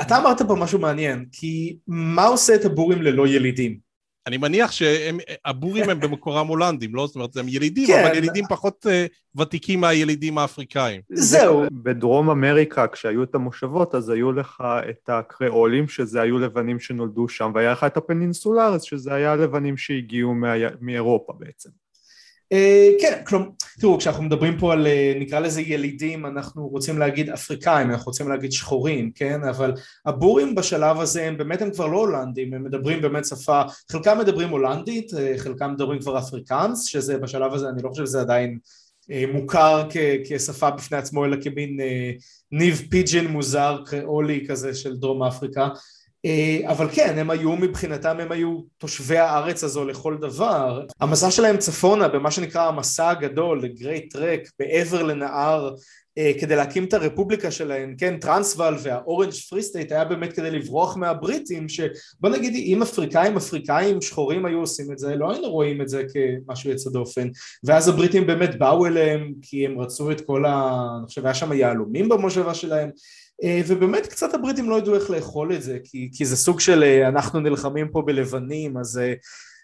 אתה אמרת פה משהו מעניין, כי מה עושה את הבורים ללא ילידים? אני מניח שהבורים הם במקורם הולנדים, לא? זאת אומרת, הם ילידים, כן. אבל ילידים פחות uh, ותיקים מהילידים האפריקאים. זהו. בדרום אמריקה, כשהיו את המושבות, אז היו לך את הקריאולים, שזה היו לבנים שנולדו שם, והיה לך את הפנינסולרס, שזה היה לבנים שהגיעו מאירופה בעצם. אה, כן, כלומר, תראו, כשאנחנו מדברים פה על אה, נקרא לזה ילידים, אנחנו רוצים להגיד אפריקאים, אנחנו רוצים להגיד שחורים, כן? אבל הבורים בשלב הזה הם באמת הם כבר לא הולנדים, הם מדברים באמת שפה, חלקם מדברים הולנדית, אה, חלקם מדברים כבר אפריקאנס, שזה בשלב הזה, אני לא חושב שזה עדיין מוכר כ- כשפה בפני עצמו, אלא כמין ניב פיג'ין מוזר, קריאולי כזה של דרום אפריקה. אה, אבל כן, הם היו מבחינתם, הם היו תושבי הארץ הזו לכל דבר. המסע שלהם צפונה, במה שנקרא המסע הגדול, לגרייט טרק, בעבר לנהר, אה, כדי להקים את הרפובליקה שלהם, כן, טרנסוול וה Orange Free State היה באמת כדי לברוח מהבריטים, שבוא נגיד אם אפריקאים אפריקאים שחורים היו עושים את זה, לא היינו רואים את זה כמשהו יוצא דופן, ואז הבריטים באמת באו אליהם כי הם רצו את כל ה... אני חושב היה שם יהלומים במושבה שלהם ובאמת קצת הבריטים לא ידעו איך לאכול את זה כי, כי זה סוג של אה, אנחנו נלחמים פה בלבנים אז אה,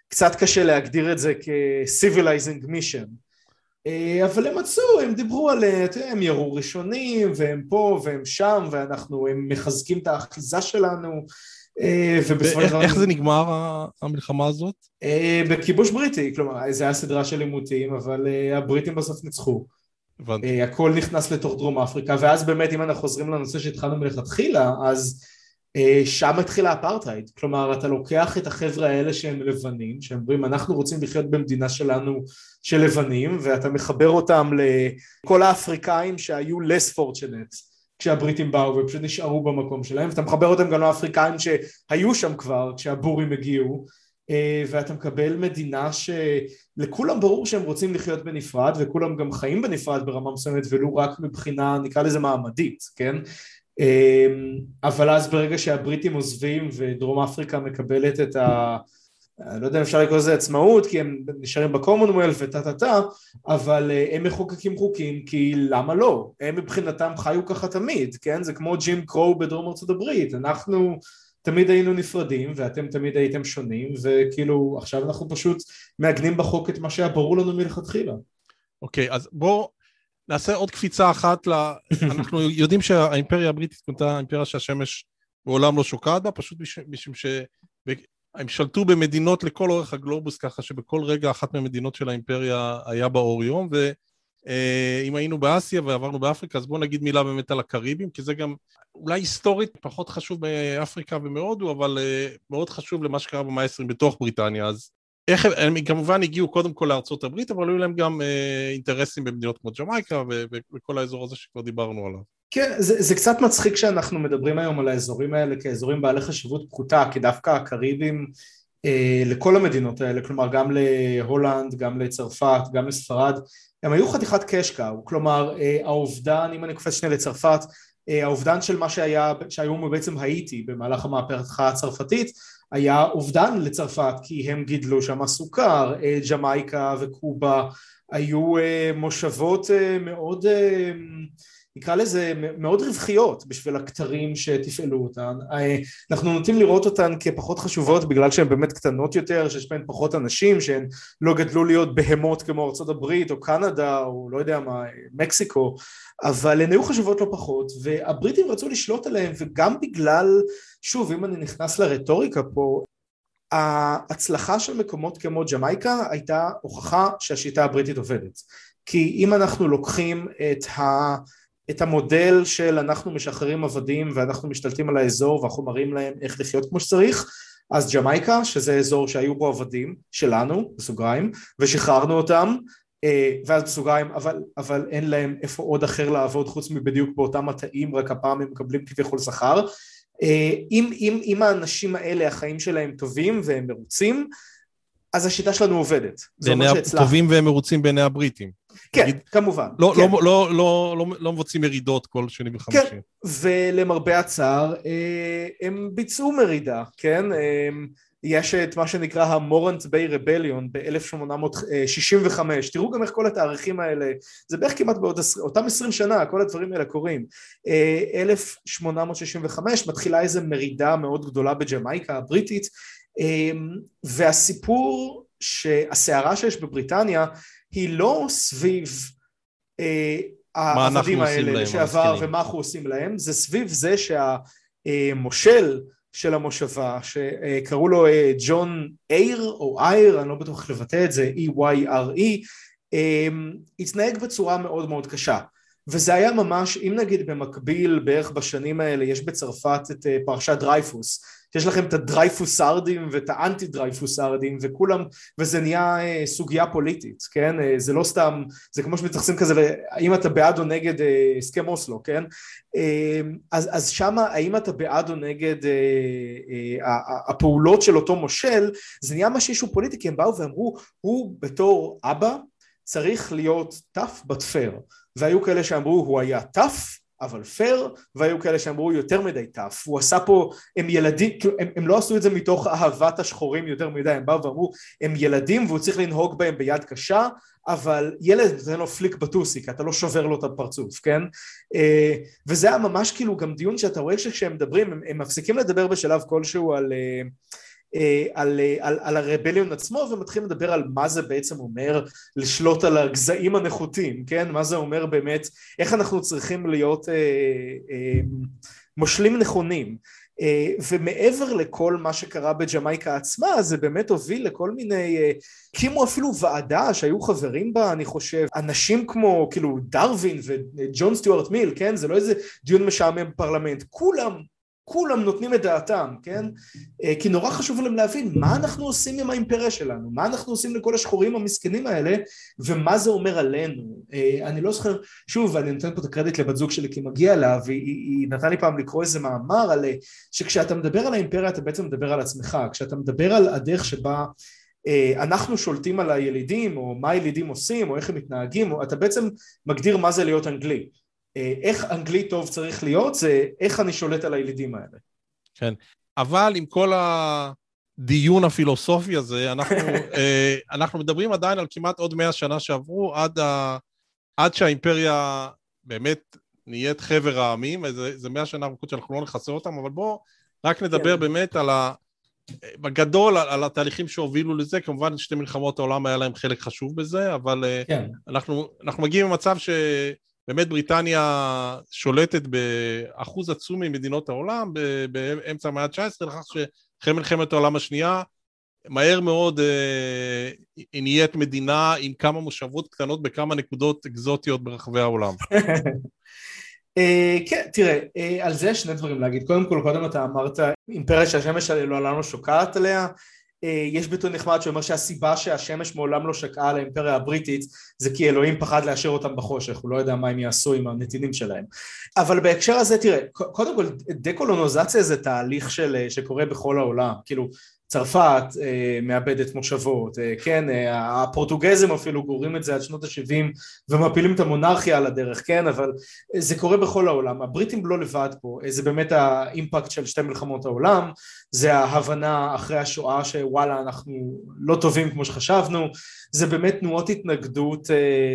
קצת קשה להגדיר את זה כ-civilizing mission אבל הם מצאו, הם דיברו על, הם ירו ראשונים והם פה והם שם ואנחנו, הם מחזקים את האחיזה שלנו ובסופו של דבר... איך זה נגמר המלחמה הזאת? בכיבוש בריטי, כלומר זה היה סדרה של עימותים אבל הבריטים בסוף ניצחו הבנתי. הכל נכנס לתוך דרום אפריקה, ואז באמת אם אנחנו חוזרים לנושא שהתחלנו מלכתחילה, אז אה, שם התחיל האפרטהייד, כלומר אתה לוקח את החבר'ה האלה שהם לבנים, שהם אומרים אנחנו רוצים לחיות במדינה שלנו של לבנים, ואתה מחבר אותם לכל האפריקאים שהיו less fortunate כשהבריטים באו ופשוט נשארו במקום שלהם, ואתה מחבר אותם גם לאפריקאים שהיו שם כבר כשהבורים הגיעו, אה, ואתה מקבל מדינה שלכולם ברור שהם רוצים לחיות בנפרד וכולם גם חיים בנפרד ברמה מסוימת ולו רק מבחינה נקרא לזה מעמדית, כן? אה, אבל אז ברגע שהבריטים עוזבים ודרום אפריקה מקבלת את ה... אני לא יודע אם אפשר לקרוא לזה עצמאות כי הם נשארים בקומונוולף וטה טה טה אבל אה, הם מחוקקים חוקים כי למה לא? הם מבחינתם חיו ככה תמיד, כן? זה כמו ג'ים קרו בדרום ארצות הברית אנחנו תמיד היינו נפרדים ואתם תמיד הייתם שונים וכאילו עכשיו אנחנו פשוט מעגנים בחוק את מה שהיה ברור לנו מלכתחילה. אוקיי, okay, אז בואו נעשה עוד קפיצה אחת, ל... אנחנו יודעים שהאימפריה הבריטית כונתה האימפריה שהשמש מעולם לא שוקעת בה, פשוט משום שהם שלטו במדינות לכל אורך הגלובוס, ככה שבכל רגע אחת מהמדינות של האימפריה היה בה אור יום, אה, אם היינו באסיה ועברנו באפריקה, אז בואו נגיד מילה באמת על הקריבים, כי זה גם אולי היסטורית פחות חשוב באפריקה ומהודו, אבל אה, מאוד חשוב למה שקרה במאה ה-20 בתוך בריטניה. אז איך הם כמובן הגיעו קודם כל לארצות הברית, אבל היו להם גם אה, אינטרסים במדינות כמו ג'מייקה וכל האזור הזה שכבר דיברנו עליו. כן, זה, זה קצת מצחיק שאנחנו מדברים היום על האזורים האלה כאזורים בעלי חשיבות פחותה, כי דווקא הקריבים אה, לכל המדינות האלה, כלומר גם להולנד, גם לצרפת, גם לספרד, הם היו חתיכת קאש קאו, כלומר אה, האובדן, אם אני קופץ שנייה לצרפת, אה, האובדן של מה שהיה, שהיום בעצם הייתי במהלך המהפכה הצרפתית היה אובדן לצרפת כי הם גידלו שם סוכר, אה, ג'מייקה וקובה היו מושבות מאוד נקרא לזה מאוד רווחיות בשביל הכתרים שתפעלו אותן. אנחנו נוטים לראות אותן כפחות חשובות בגלל שהן באמת קטנות יותר שיש בהן פחות אנשים שהן לא גדלו להיות בהמות כמו ארצות הברית או קנדה או לא יודע מה מקסיקו אבל הן היו חשובות לא פחות והבריטים רצו לשלוט עליהן וגם בגלל שוב אם אני נכנס לרטוריקה פה ההצלחה של מקומות כמו ג'מייקה הייתה הוכחה שהשיטה הבריטית עובדת. כי אם אנחנו לוקחים את ה... את המודל של אנחנו משחררים עבדים ואנחנו משתלטים על האזור ואנחנו מראים להם איך לחיות כמו שצריך אז ג'מייקה שזה אזור שהיו בו עבדים שלנו בסוגריים ושחררנו אותם אה, ואז בסוגריים אבל, אבל אין להם איפה עוד אחר לעבוד חוץ מבדיוק באותם מטעים רק הפעם הם מקבלים כביכול שכר אה, אם, אם, אם האנשים האלה החיים שלהם טובים והם מרוצים אז השיטה שלנו עובדת. בעיני הטובים והם מרוצים בעיני הבריטים. כן, כמובן. לא, כן. לא, לא, לא, לא, לא מבצעים מרידות כל שני וחמישי. כן, ולמרבה הצער, אה, הם ביצעו מרידה, כן? אה, יש את מה שנקרא המורנט ביי רבליון ב-1865, תראו גם איך כל התאריכים האלה, זה בערך כמעט בעוד אותם עשרים שנה, כל הדברים האלה קורים. 1865 אה, מתחילה איזו מרידה מאוד גדולה בג'מייקה הבריטית, והסיפור שהסערה שיש בבריטניה היא לא סביב אה, העבדים האלה לשעבר ומה אנחנו עושים להם, זה סביב זה שהמושל של המושבה שקראו לו אה, ג'ון אייר או אייר, אני לא בטוח איך לבטא את זה, E-Y-R-E, אה, התנהג בצורה מאוד מאוד קשה. וזה היה ממש, אם נגיד במקביל בערך בשנים האלה יש בצרפת את אה, פרשת דרייפוס שיש לכם את הדרייפוסרדים ואת האנטי דרייפוסרדים וכולם, וזה נהיה אה, סוגיה פוליטית, כן? אה, זה לא סתם, זה כמו שמתייחסים כזה, האם אתה בעד או נגד אה, הסכם אוסלו, כן? אז, אז שמה האם אתה בעד או נגד הפעולות של אותו מושל, זה נהיה משהו שהוא פוליטי, כי הם באו ואמרו, הוא בתור אבא צריך להיות tough but fair, והיו כאלה שאמרו הוא היה tough אבל פייר, והיו כאלה שאמרו יותר מדי טאף, הוא עשה פה, הם ילדים, כאילו הם, הם לא עשו את זה מתוך אהבת השחורים יותר מדי, הם באו ואמרו הם ילדים והוא צריך לנהוג בהם ביד קשה, אבל ילד נותן לו פליק בטוסיק, אתה לא שובר לו את הפרצוף, כן? אה, וזה היה ממש כאילו גם דיון שאתה רואה שכשהם מדברים, הם, הם מפסיקים לדבר בשלב כלשהו על אה, על, אה, על, על הרבליון עצמו ומתחילים לדבר על מה זה בעצם אומר לשלוט על הגזעים הנחותים, כן? מה זה אומר באמת, איך אנחנו צריכים להיות אה, אה, מושלים נכונים. אה, ומעבר לכל מה שקרה בג'מייקה עצמה זה באמת הוביל לכל מיני, אה, הקימו אפילו ועדה שהיו חברים בה אני חושב אנשים כמו כאילו דרווין וג'ון סטיוארט מיל כן זה לא איזה דיון משעמם בפרלמנט כולם כולם נותנים את דעתם, כן? אה, כי נורא חשוב להם להבין מה אנחנו עושים עם האימפריה שלנו, מה אנחנו עושים לכל השחורים המסכנים האלה, ומה זה אומר עלינו. אה, אני לא זוכר, שוב, אני נותן פה את הקרדיט לבת זוג שלי כי מגיע לה, והיא היא נתנה לי פעם לקרוא איזה מאמר על שכשאתה מדבר על האימפריה אתה בעצם מדבר על עצמך, כשאתה מדבר על הדרך שבה אה, אנחנו שולטים על הילידים, או מה הילידים עושים, או איך הם מתנהגים, או אתה בעצם מגדיר מה זה להיות אנגלי. אה, איך אנגלית טוב צריך להיות, זה איך אני שולט על הילידים האלה. כן, אבל עם כל הדיון הפילוסופי הזה, אנחנו, אה, אנחנו מדברים עדיין על כמעט עוד מאה שנה שעברו עד, ה, עד שהאימפריה באמת נהיית חבר העמים, זה מאה שנה ארוכות שאנחנו לא נכסה אותם, אבל בואו רק נדבר כן. באמת על ה... בגדול על, על התהליכים שהובילו לזה, כמובן שתי מלחמות העולם היה להם חלק חשוב בזה, אבל אה, כן. אנחנו, אנחנו מגיעים למצב ש... באמת בריטניה שולטת באחוז עצום ממדינות העולם באמצע המאה ה-19, לכך שאחרי מלחמת העולם השנייה מהר מאוד אה, נהיית מדינה עם כמה מושבות קטנות בכמה נקודות אקזוטיות ברחבי העולם. אה, כן, תראה, אה, על זה שני דברים להגיד. קודם כל, קודם אתה אמרת, אימפריה שהשמש לא שוקעת עליה, יש ביטוי נחמד שאומר שהסיבה שהשמש מעולם לא שקעה על האימפריה הבריטית זה כי אלוהים פחד להשאיר אותם בחושך, הוא לא יודע מה הם יעשו עם הנתינים שלהם. אבל בהקשר הזה, תראה, קודם כל דקולוניזציה זה תהליך של, שקורה בכל העולם, כאילו צרפת אה, מאבדת מושבות, אה, כן, אה, הפורטוגזים אפילו גוררים את זה עד שנות ה-70 ומפילים את המונרכיה על הדרך, כן, אבל זה קורה בכל העולם, הבריטים לא לבד פה, זה באמת האימפקט של שתי מלחמות העולם, זה ההבנה אחרי השואה שוואלה אנחנו לא טובים כמו שחשבנו, זה באמת תנועות התנגדות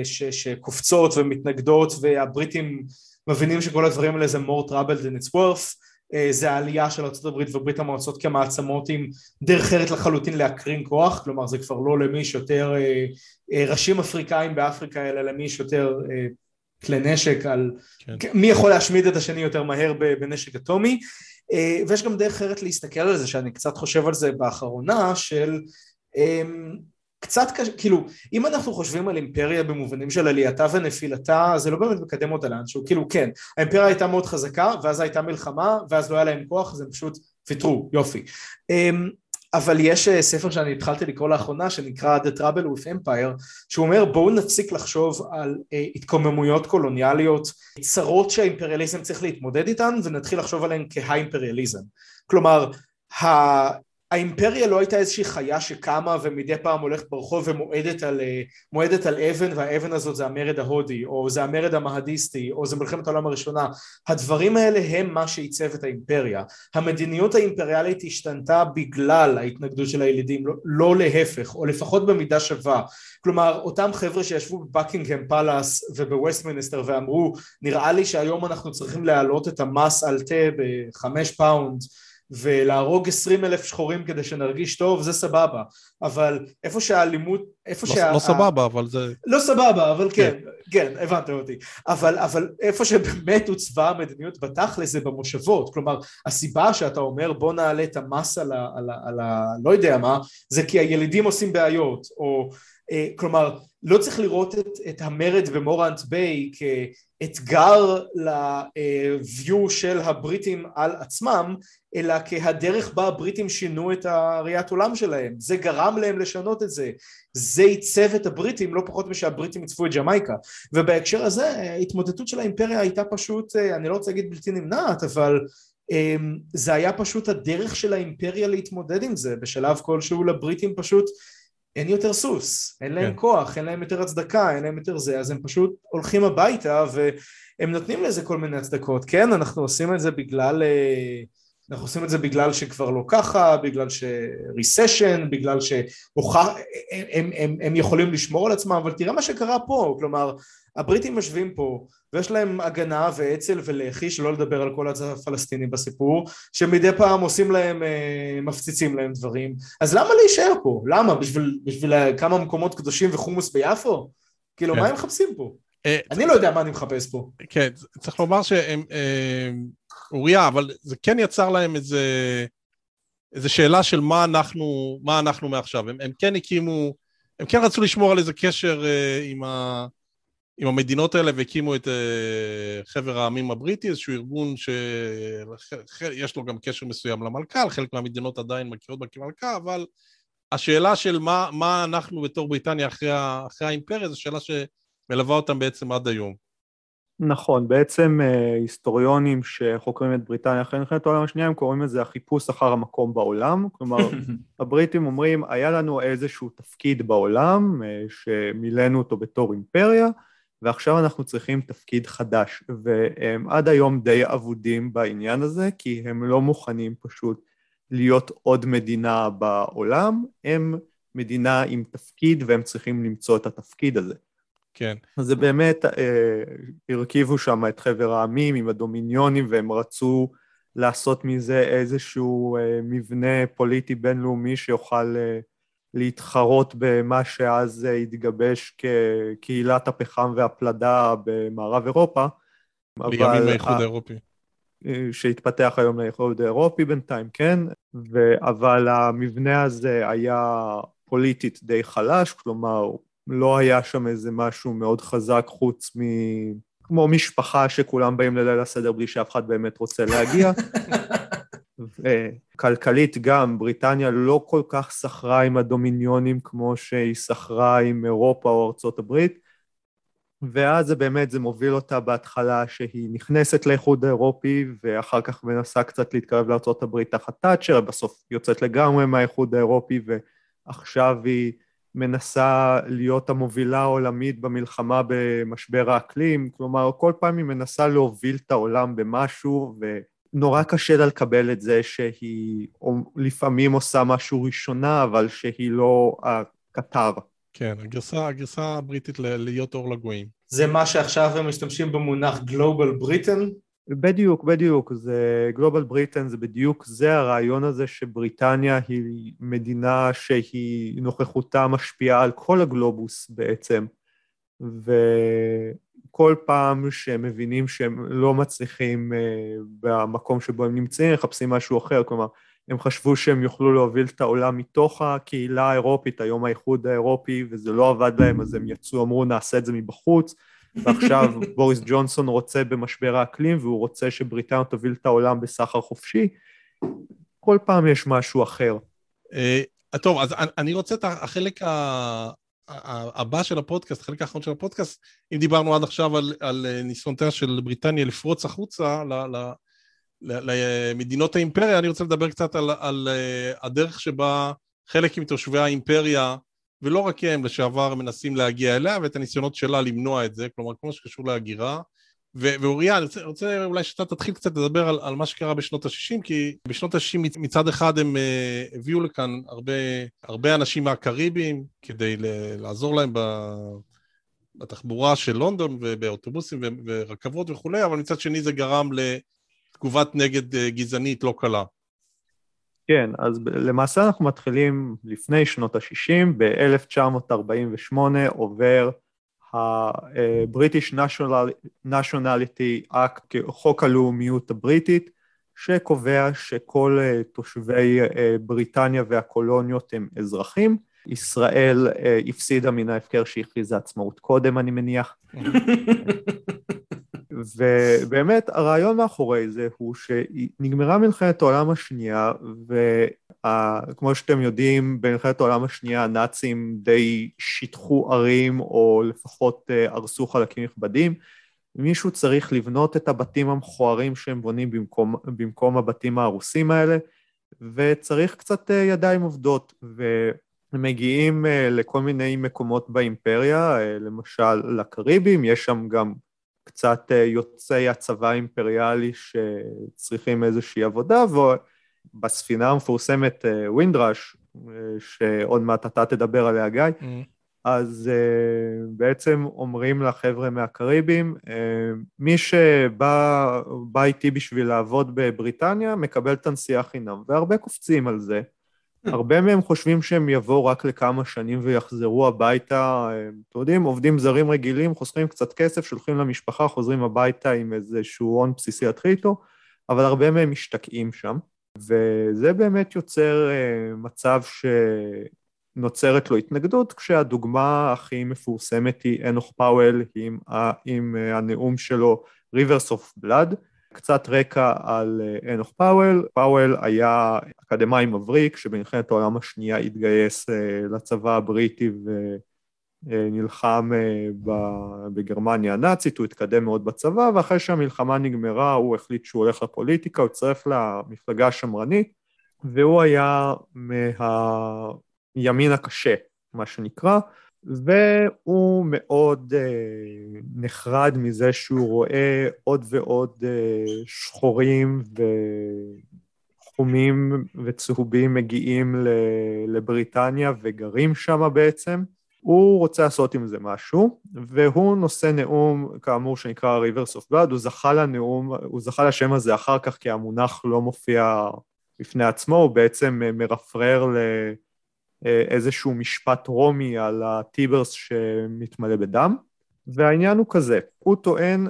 ש- שקופצות ומתנגדות והבריטים מבינים שכל הדברים האלה זה more trouble than it's worth. אה, זה העלייה של ארה"ב וברית המועצות כמעצמות עם דרך אחרת לחלוטין להקרין כוח, כלומר זה כבר לא למי שיותר אה, אה, ראשים אפריקאים באפריקה אלא למי שיותר כלי נשק על כן. מי יכול להשמיד את השני יותר מהר בנשק אטומי ויש גם דרך אחרת להסתכל על זה שאני קצת חושב על זה באחרונה של קצת קשה, כאילו, אם אנחנו חושבים על אימפריה במובנים של עלייתה ונפילתה, זה לא באמת מקדם אותה לאנשהו, כאילו כן, האימפריה הייתה מאוד חזקה, ואז הייתה מלחמה, ואז לא היה להם כוח, אז הם פשוט ויתרו, יופי. אמ, אבל יש אה, ספר שאני התחלתי לקרוא לאחרונה שנקרא The Trouble with Empire שהוא אומר בואו נפסיק לחשוב על אה, התקוממויות קולוניאליות צרות שהאימפריאליזם צריך להתמודד איתן ונתחיל לחשוב עליהן כהאימפריאליזם כלומר האימפריה לא הייתה איזושהי חיה שקמה ומדי פעם הולכת ברחוב ומועדת על, אה, על אבן והאבן הזאת זה המרד ההודי או זה המרד המהדיסטי או זה מלחמת העולם הראשונה. הדברים האלה הם מה שעיצב את האימפריה. המדיניות האימפריאלית השתנתה בגלל ההתנגדות של הילידים לא, לא להפך או לפחות במידה שווה. כלומר אותם חבר'ה שישבו בבקינגהם פלאס ובווסטמיניסטר ואמרו נראה לי שהיום אנחנו צריכים להעלות את המס על תה בחמש פאונד ולהרוג עשרים אלף שחורים כדי שנרגיש טוב זה סבבה. אבל איפה שהאלימות איפה לא, שה... לא סבבה אבל זה לא סבבה אבל כן כן, כן הבנת אותי. אבל, אבל איפה שבאמת הוצבה המדיניות בתכל'ס זה במושבות. כלומר הסיבה שאתה אומר בוא נעלה את המס על ה... על ה, על ה לא יודע מה זה כי הילידים עושים בעיות או אה, כלומר לא צריך לראות את, את המרד במורנט ביי כאתגר ל-view של הבריטים על עצמם אלא כהדרך בה הבריטים שינו את הראיית עולם שלהם. זה גרם להם לשנות את זה. זה עיצב את הבריטים לא פחות משהבריטים עיצבו את ג'מייקה. ובהקשר הזה התמוטטות של האימפריה הייתה פשוט אה, אני לא רוצה להגיד בלתי נמנעת אבל אה, זה היה פשוט הדרך של האימפריה להתמודד עם זה בשלב כלשהו לבריטים פשוט אין יותר סוס, אין להם כן. כוח, אין להם יותר הצדקה, אין להם יותר זה, אז הם פשוט הולכים הביתה והם נותנים לזה כל מיני הצדקות, כן, אנחנו עושים את זה בגלל, אה, אנחנו עושים את זה בגלל שכבר לא ככה, בגלל שריסשן, בגלל שהוכח, הם, הם, הם, הם יכולים לשמור על עצמם, אבל תראה מה שקרה פה, כלומר, הבריטים יושבים פה ויש להם הגנה ואצ"ל ולח"י שלא לדבר על כל הצד הפלסטיני בסיפור שמדי פעם עושים להם אה, מפציצים להם דברים אז למה להישאר פה? למה? בשביל, בשביל כמה מקומות קדושים וחומוס ביפו? כאילו כן. מה הם מחפשים פה? אה, אני לא יודע מה אני מחפש פה. כן, צריך לומר שהם, אה, אוריה, אבל זה כן יצר להם איזה, איזה שאלה של מה אנחנו, מה אנחנו מעכשיו. הם, הם כן הקימו, הם כן רצו לשמור על איזה קשר עם ה... עם המדינות האלה והקימו את אה, חבר העמים הבריטי, איזשהו ארגון שיש לו גם קשר מסוים למלכה, חלק מהמדינות עדיין מכירות בה כמלכה, אבל השאלה של מה, מה אנחנו בתור בריטניה אחרי, אחרי האימפריה, זו שאלה שמלווה אותם בעצם עד היום. נכון, בעצם אה, היסטוריונים שחוקרים את בריטניה אחרי מלחמת העולם השנייה, הם קוראים לזה החיפוש אחר המקום בעולם, כלומר הבריטים אומרים, היה לנו איזשהו תפקיד בעולם אה, שמילאנו אותו בתור אימפריה, ועכשיו אנחנו צריכים תפקיד חדש, והם עד היום די אבודים בעניין הזה, כי הם לא מוכנים פשוט להיות עוד מדינה בעולם, הם מדינה עם תפקיד והם צריכים למצוא את התפקיד הזה. כן. אז זה באמת, אה, הרכיבו שם את חבר העמים עם הדומיניונים והם רצו לעשות מזה איזשהו אה, מבנה פוליטי בינלאומי שיוכל אה, להתחרות במה שאז התגבש כקהילת הפחם והפלדה במערב אירופה. לימים האיחוד האירופי. שהתפתח היום לאיחוד האירופי בינתיים, כן, ו... אבל המבנה הזה היה פוליטית די חלש, כלומר לא היה שם איזה משהו מאוד חזק חוץ מ... כמו משפחה שכולם באים לליל הסדר בלי שאף אחד באמת רוצה להגיע. וכלכלית גם, בריטניה לא כל כך סחרה עם הדומיניונים כמו שהיא סחרה עם אירופה או ארצות הברית, ואז זה באמת, זה מוביל אותה בהתחלה שהיא נכנסת לאיחוד האירופי, ואחר כך מנסה קצת להתקרב לארצות הברית תחת תאצ'ר, בסוף יוצאת לגמרי מהאיחוד האירופי, ועכשיו היא מנסה להיות המובילה העולמית במלחמה במשבר האקלים, כלומר, כל פעם היא מנסה להוביל את העולם במשהו, ונורא קשה לה לקבל את זה שהיא לפעמים עושה משהו ראשונה, אבל שהיא לא הקטר. כן, הגרסה, הגרסה הבריטית להיות אור לגויים. זה מה שעכשיו הם משתמשים במונח Global Britain? בדיוק, בדיוק, זה גלובל בריטן, זה בדיוק, זה הרעיון הזה שבריטניה היא מדינה שהיא נוכחותה משפיעה על כל הגלובוס בעצם, וכל פעם שהם מבינים שהם לא מצליחים אה, במקום שבו הם נמצאים, מחפשים משהו אחר, כלומר, הם חשבו שהם יוכלו להוביל את העולם מתוך הקהילה האירופית, היום האיחוד האירופי, וזה לא עבד להם, אז הם יצאו, אמרו נעשה את זה מבחוץ, ועכשיו בוריס ג'ונסון רוצה במשבר האקלים והוא רוצה שבריטניה תוביל את העולם בסחר חופשי, כל פעם יש משהו אחר. אה, טוב, אז אני רוצה את החלק הבא של הפודקאסט, החלק האחרון של הפודקאסט, אם דיברנו עד עכשיו על, על ניסיונותיה של בריטניה לפרוץ החוצה למדינות האימפריה, אני רוצה לדבר קצת על, על אה, הדרך שבה חלק מתושבי האימפריה ולא רק הם, לשעבר מנסים להגיע אליה, ואת הניסיונות שלה למנוע את זה, כלומר, כל מה שקשור להגירה. ואוריה, אני רוצה, רוצה אולי שאתה תתחיל קצת לדבר על, על מה שקרה בשנות ה-60, כי בשנות ה-60 מצד אחד הם uh, הביאו לכאן הרבה, הרבה אנשים מהקריבים כדי ל- לעזור להם ב... בתחבורה של לונדון ובאוטובוסים ורכבות וכולי, אבל מצד שני זה גרם לתגובת נגד אה, גזענית לא קלה. כן, אז למעשה אנחנו מתחילים לפני שנות ה-60, ב-1948 עובר ה-British Nationality Act, חוק הלאומיות הבריטית, שקובע שכל אה, תושבי אה, בריטניה והקולוניות הם אזרחים. ישראל אה, הפסידה מן ההפקר שהכריזה עצמאות קודם, אני מניח. ובאמת הרעיון מאחורי זה הוא שנגמרה מלחמת העולם השנייה וכמו שאתם יודעים במלחמת העולם השנייה הנאצים די שיטחו ערים או לפחות אה, הרסו חלקים נכבדים. מישהו צריך לבנות את הבתים המכוערים שהם בונים במקום, במקום הבתים ההרוסים האלה וצריך קצת אה, ידיים עובדות. ומגיעים אה, לכל מיני מקומות באימפריה, למשל לקריבים, יש שם גם קצת אה, יוצאי הצבא האימפריאלי שצריכים איזושהי עבודה, ובספינה המפורסמת ווינדרש, אה, אה, שעוד מעט אתה תדבר עליה גיא, mm. אז בעצם אומרים לחבר'ה מהקריבים, מי שבא איתי בשביל לעבוד בבריטניה מקבל את הנסיעה חינם, והרבה קופצים על זה. הרבה מהם חושבים שהם יבואו רק לכמה שנים ויחזרו הביתה, אתם יודעים, עובדים זרים רגילים, חוסכים קצת כסף, שולחים למשפחה, חוזרים הביתה עם איזשהו הון בסיסי להתחיל איתו, אבל הרבה מהם משתקעים שם, וזה באמת יוצר אה, מצב שנוצרת לו התנגדות, כשהדוגמה הכי מפורסמת היא אנוך פאוול עם, עם אה, הנאום שלו Rivers of Blood, קצת רקע על אה, אנוך פאוול, פאוול היה אקדמאי מבריק שבמלחמת העולם השנייה התגייס אה, לצבא הבריטי ונלחם אה, בגרמניה הנאצית, הוא התקדם מאוד בצבא ואחרי שהמלחמה נגמרה הוא החליט שהוא הולך לפוליטיקה, הוא הצטרף למפלגה השמרנית והוא היה מהימין הקשה, מה שנקרא, והוא מאוד אה, נחרד מזה שהוא רואה עוד ועוד אה, שחורים וחומים וצהובים מגיעים לבריטניה וגרים שם בעצם. הוא רוצה לעשות עם זה משהו, והוא נושא נאום כאמור שנקרא Rivers of Blood, הוא זכה לנאום, הוא זכה לשם הזה אחר כך כי המונח לא מופיע בפני עצמו, הוא בעצם מרפרר ל... אה, איזשהו משפט רומי על הטיברס שמתמלא בדם, והעניין הוא כזה, הוא טוען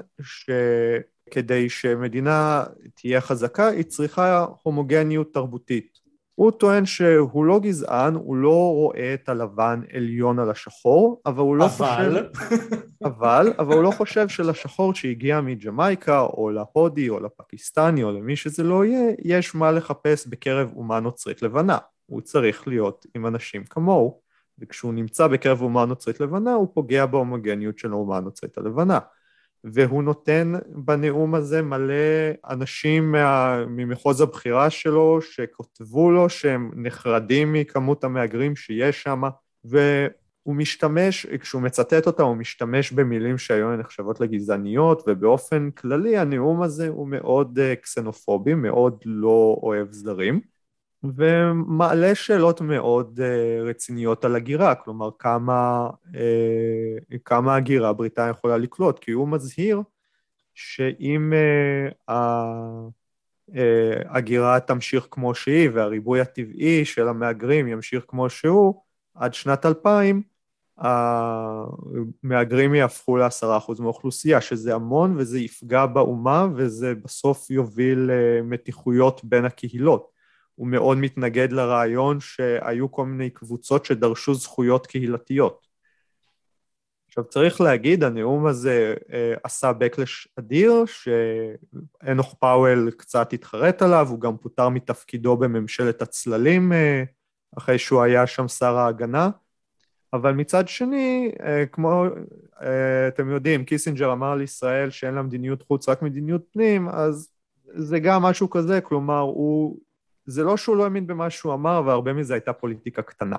כדי שמדינה תהיה חזקה היא צריכה הומוגניות תרבותית. הוא טוען שהוא לא גזען, הוא לא רואה את הלבן עליון על השחור, אבל הוא לא אבל... חושב... אבל, אבל הוא לא חושב שלשחור שהגיע מג'מייקה, או להודי, או לפקיסטני, או למי שזה לא יהיה, יש מה לחפש בקרב אומה נוצרית לבנה. הוא צריך להיות עם אנשים כמוהו, וכשהוא נמצא בקרב אומה נוצרית לבנה, הוא פוגע בהומוגניות של האומה הנוצרית הלבנה. והוא נותן בנאום הזה מלא אנשים מה, ממחוז הבחירה שלו שכותבו לו שהם נחרדים מכמות המהגרים שיש שם והוא משתמש, כשהוא מצטט אותם הוא משתמש במילים שהיום הן נחשבות לגזעניות ובאופן כללי הנאום הזה הוא מאוד אה, קסנופובי, מאוד לא אוהב זרים ומעלה שאלות מאוד uh, רציניות על הגירה, כלומר כמה, uh, כמה הגירה בריטניה יכולה לקלוט, כי הוא מזהיר שאם uh, ההגירה תמשיך כמו שהיא והריבוי הטבעי של המהגרים ימשיך כמו שהוא, עד שנת 2000 המהגרים יהפכו לעשרה אחוז מהאוכלוסייה, שזה המון וזה יפגע באומה וזה בסוף יוביל מתיחויות בין הקהילות. הוא מאוד מתנגד לרעיון שהיו כל מיני קבוצות שדרשו זכויות קהילתיות. עכשיו צריך להגיד, הנאום הזה אה, עשה backlash אדיר, שאנוך פאוול קצת התחרט עליו, הוא גם פוטר מתפקידו בממשלת הצללים אה, אחרי שהוא היה שם שר ההגנה, אבל מצד שני, אה, כמו אה, אתם יודעים, קיסינג'ר אמר על ישראל שאין לה מדיניות חוץ, רק מדיניות פנים, אז זה גם משהו כזה, כלומר הוא זה לא שהוא לא האמין במה שהוא אמר, והרבה מזה הייתה פוליטיקה קטנה.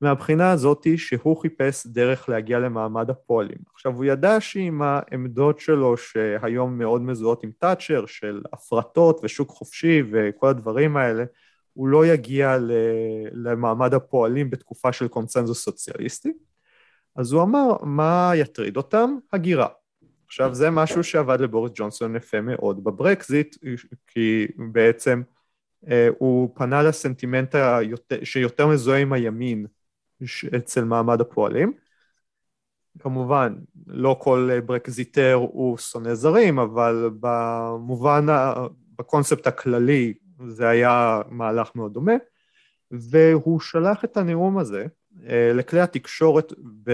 מהבחינה הזאתי שהוא חיפש דרך להגיע למעמד הפועלים. עכשיו, הוא ידע שעם העמדות שלו, שהיום מאוד מזוהות עם תאצ'ר, של הפרטות ושוק חופשי וכל הדברים האלה, הוא לא יגיע למעמד הפועלים בתקופה של קונצנזוס סוציאליסטי. אז הוא אמר, מה יטריד אותם? הגירה. עכשיו, זה משהו שעבד לבוריס ג'ונסון יפה מאוד בברקזיט, כי בעצם הוא פנה לסנטימנט שיותר מזוהה עם הימין אצל מעמד הפועלים. כמובן, לא כל ברקזיטר הוא שונא זרים, אבל במובן, בקונספט הכללי זה היה מהלך מאוד דומה, והוא שלח את הנאום הזה אה, לכלי התקשורת ב...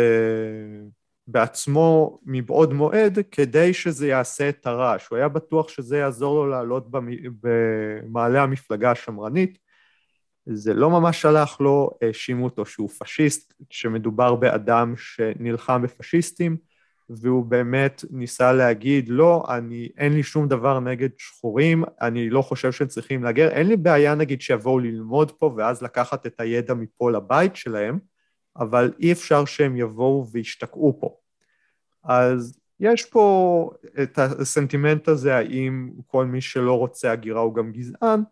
בעצמו מבעוד מועד כדי שזה יעשה את הרעש. הוא היה בטוח שזה יעזור לו לעלות במעלה המפלגה השמרנית. זה לא ממש שלח לו, האשימו אותו שהוא פשיסט, שמדובר באדם שנלחם בפשיסטים, והוא באמת ניסה להגיד, לא, אני, אין לי שום דבר נגד שחורים, אני לא חושב שהם צריכים להגר, אין לי בעיה נגיד שיבואו ללמוד פה ואז לקחת את הידע מפה לבית שלהם, אבל אי אפשר שהם יבואו וישתקעו פה. אז יש פה את הסנטימנט הזה, האם כל מי שלא רוצה הגירה הוא גם גזען,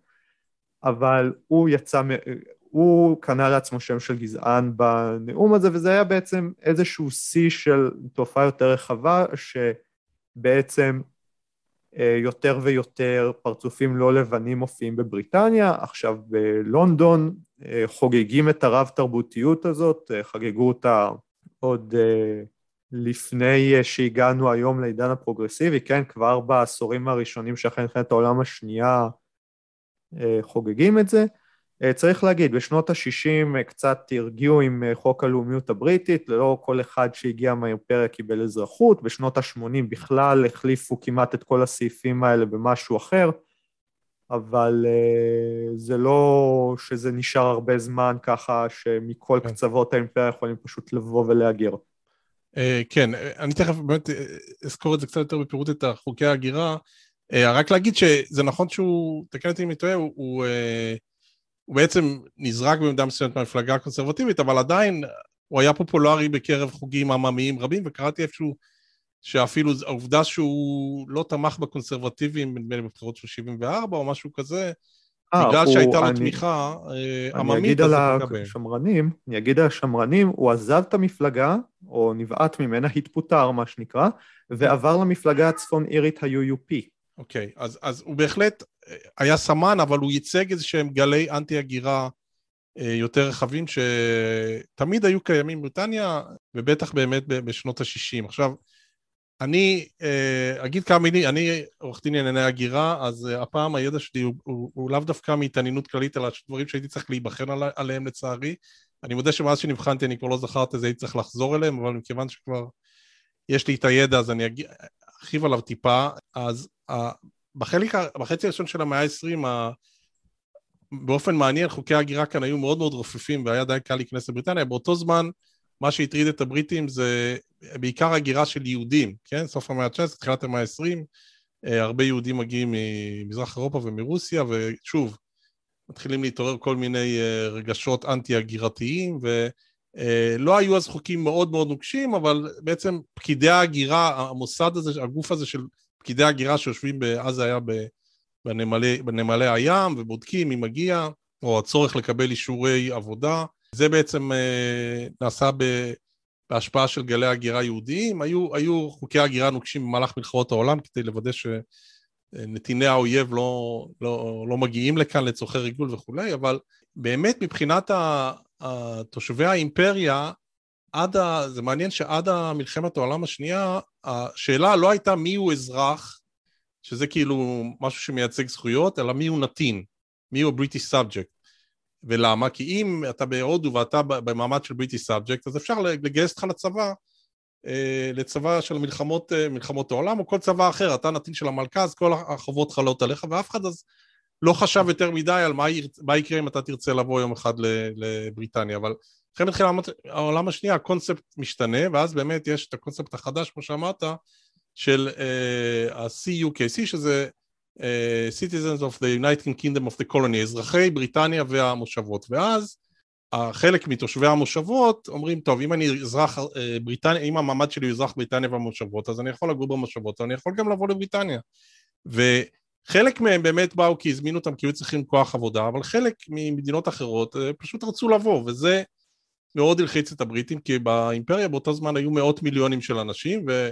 אבל הוא יצא, הוא קנה לעצמו שם של גזען בנאום הזה, וזה היה בעצם איזשהו שיא של תופעה יותר רחבה, שבעצם אה, יותר ויותר פרצופים לא לבנים מופיעים בבריטניה, עכשיו בלונדון אה, חוגגים את הרב תרבותיות הזאת, אה, חגגו אותה עוד לפני שהגענו היום לעידן הפרוגרסיבי, כן, כבר בעשורים הראשונים שאחרי מלחמת העולם השנייה חוגגים את זה. צריך להגיד, בשנות ה-60 קצת הרגיעו עם חוק הלאומיות הבריטית, לא כל אחד שהגיע מהאימפריה קיבל אזרחות, בשנות ה-80 בכלל החליפו כמעט את כל הסעיפים האלה במשהו אחר. אבל זה לא שזה נשאר הרבה זמן ככה שמכל כן. קצוות האימפריה יכולים פשוט לבוא ולהגר. Uh, כן, אני תכף באמת אזכור את זה קצת יותר בפירוט את חוקי ההגירה. רק להגיד שזה נכון שהוא, תקן אותי אם אני טועה, הוא, הוא, הוא בעצם נזרק במידה מסוימת מהמפלגה הקונסרבטיבית, אבל עדיין הוא היה פופולרי בקרב חוגים עממיים רבים, וקראתי איפשהו שאפילו העובדה שהוא לא תמך בקונסרבטיבים, נדמה לי בבחירות של 74 או משהו כזה, 아, אה, בגלל הוא, שהייתה לו תמיכה אה, עממית, אני אגיד על השמרנים, אני אגיד על השמרנים, הוא עזב את המפלגה, או נבעט ממנה, התפוטר מה שנקרא, ועבר למפלגה הצפון אירית ה-UUP. אוקיי, okay, אז, אז הוא בהחלט אה, היה סמן, אבל הוא ייצג איזה שהם גלי אנטי הגירה יותר רחבים שתמיד היו קיימים בבריטניה, ובטח באמת בשנות ה-60. עכשיו, אני אה, אגיד כמה מילים, אני עורך דין לענייני הגירה, אז אה, הפעם הידע שלי הוא, הוא, הוא לאו דווקא מהתעניינות כללית על הדברים שהייתי צריך להיבחן על, עליהם לצערי. אני מודה שמאז שנבחנתי אני כבר לא זכרתי את זה, הייתי צריך לחזור אליהם, אבל מכיוון שכבר יש לי את הידע אז אני ארחיב עליו טיפה. אז בחלק, בחצי הראשון של המאה ה-20, באופן מעניין חוקי ההגירה כאן היו מאוד מאוד רופפים והיה די קל להיכנס לבריטניה. באותו זמן מה שהטריד את הבריטים זה בעיקר הגירה של יהודים, כן? סוף המאה ה-19, תחילת המאה ה-20, אה, הרבה יהודים מגיעים ממזרח אירופה ומרוסיה, ושוב, מתחילים להתעורר כל מיני אה, רגשות אנטי-הגירתיים, ולא אה, היו אז חוקים מאוד מאוד נוקשים, אבל בעצם פקידי ההגירה, המוסד הזה, הגוף הזה של פקידי ההגירה שיושבים, אז זה היה בנמלי, בנמלי הים, ובודקים מי מגיע, או הצורך לקבל אישורי עבודה, זה בעצם נעשה ב... בהשפעה של גלי הגירה יהודיים, היו, היו חוקי הגירה נוקשים במהלך מלחמות העולם כדי לוודא שנתיני האויב לא, לא, לא מגיעים לכאן לצורכי ריגול וכולי, אבל באמת מבחינת תושבי האימפריה, עד ה... זה מעניין שעד מלחמת העולם השנייה, השאלה לא הייתה מיהו אזרח, שזה כאילו משהו שמייצג זכויות, אלא מיהו נתין, מיהו British subject. ולמה? כי אם אתה בהודו ואתה במעמד של British subject, אז אפשר לגייס אותך לצבא, אה, לצבא של מלחמות, אה, מלחמות העולם, או כל צבא אחר, אתה נתין של המלכה, אז כל החובות חלות עליך, ואף אחד אז לא חשב יותר מדי על מה, מה יקרה אם אתה תרצה לבוא יום אחד לבריטניה, אבל אחרי מלחמת העולם השנייה הקונספט משתנה, ואז באמת יש את הקונספט החדש, כמו שאמרת, של uh, ה-CUKC, שזה Citizens of the United Kingdom of the Colony, אזרחי בריטניה והמושבות, ואז חלק מתושבי המושבות אומרים, טוב, אם אני אזרח uh, בריטניה, אם המעמד שלי הוא אזרח בריטניה והמושבות, אז אני יכול לגור במושבות, ואני יכול גם לבוא לבריטניה. וחלק מהם באמת באו כי הזמינו אותם כי היו צריכים כוח עבודה, אבל חלק ממדינות אחרות uh, פשוט רצו לבוא, וזה מאוד הלחיץ את הבריטים, כי באימפריה באותו זמן היו מאות מיליונים של אנשים, ו...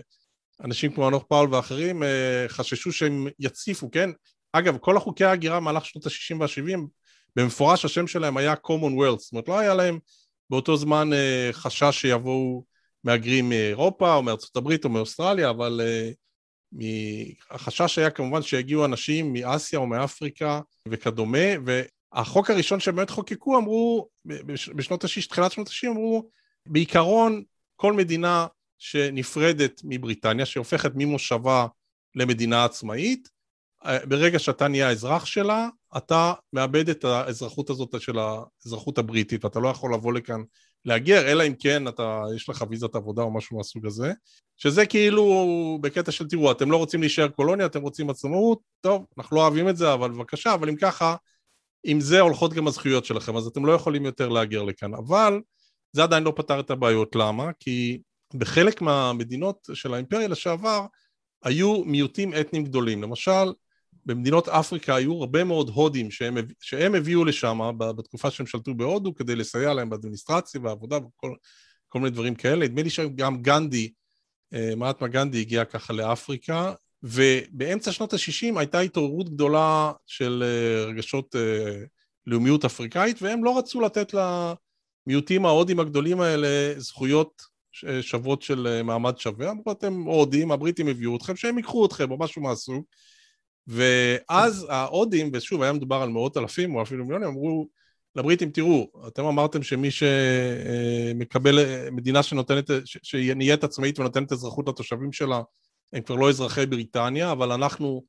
אנשים כמו אנוך פאול ואחרים אה, חששו שהם יציפו, כן? אגב, כל החוקי ההגירה במהלך שנות ה-60 וה-70, במפורש השם שלהם היה commonwealth, זאת אומרת לא היה להם באותו זמן אה, חשש שיבואו מהגרים מאירופה או מארצות הברית או מאוסטרליה, אבל אה, החשש היה כמובן שיגיעו אנשים מאסיה או מאפריקה וכדומה, והחוק הראשון שבאמת חוקקו אמרו, בשנות ה-60, תחילת שנות ה-60 אמרו, בעיקרון כל מדינה שנפרדת מבריטניה, שהופכת ממושבה למדינה עצמאית, ברגע שאתה נהיה האזרח שלה, אתה מאבד את האזרחות הזאת של האזרחות הבריטית, ואתה לא יכול לבוא לכאן להגר, אלא אם כן אתה, יש לך ויזת עבודה או משהו מהסוג הזה, שזה כאילו בקטע של תראו, אתם לא רוצים להישאר קולוניה, אתם רוצים עצמאות, טוב, אנחנו לא אוהבים את זה, אבל בבקשה, אבל אם ככה, עם זה הולכות גם הזכויות שלכם, אז אתם לא יכולים יותר להגר לכאן. אבל זה עדיין לא פתר את הבעיות, למה? כי בחלק מהמדינות של האימפריה לשעבר היו מיעוטים אתניים גדולים. למשל, במדינות אפריקה היו הרבה מאוד הודים שהם, שהם הביאו לשם בתקופה שהם שלטו בהודו כדי לסייע להם באדמיניסטרציה והעבודה וכל כל מיני דברים כאלה. נדמה לי שגם גנדי, אה, מהטמה גנדי הגיע ככה לאפריקה, ובאמצע שנות ה-60 הייתה התעוררות גדולה של אה, רגשות אה, לאומיות אפריקאית, והם לא רצו לתת למיעוטים ההודים הגדולים האלה זכויות שוות של אה, מעמד שווה, אמרו אתם הודים, הבריטים הביאו אתכם, שהם ייקחו אתכם או משהו מהסוג. ואז ההודים, ושוב היה מדובר על מאות אלפים או אפילו מיליונים, אמרו לבריטים, תראו, אתם אמרתם שמי שמקבל, אה, מדינה שנותנת, שנהיית עצמאית ונותנת אזרחות לתושבים שלה, הם כבר לא אזרחי בריטניה, אבל אנחנו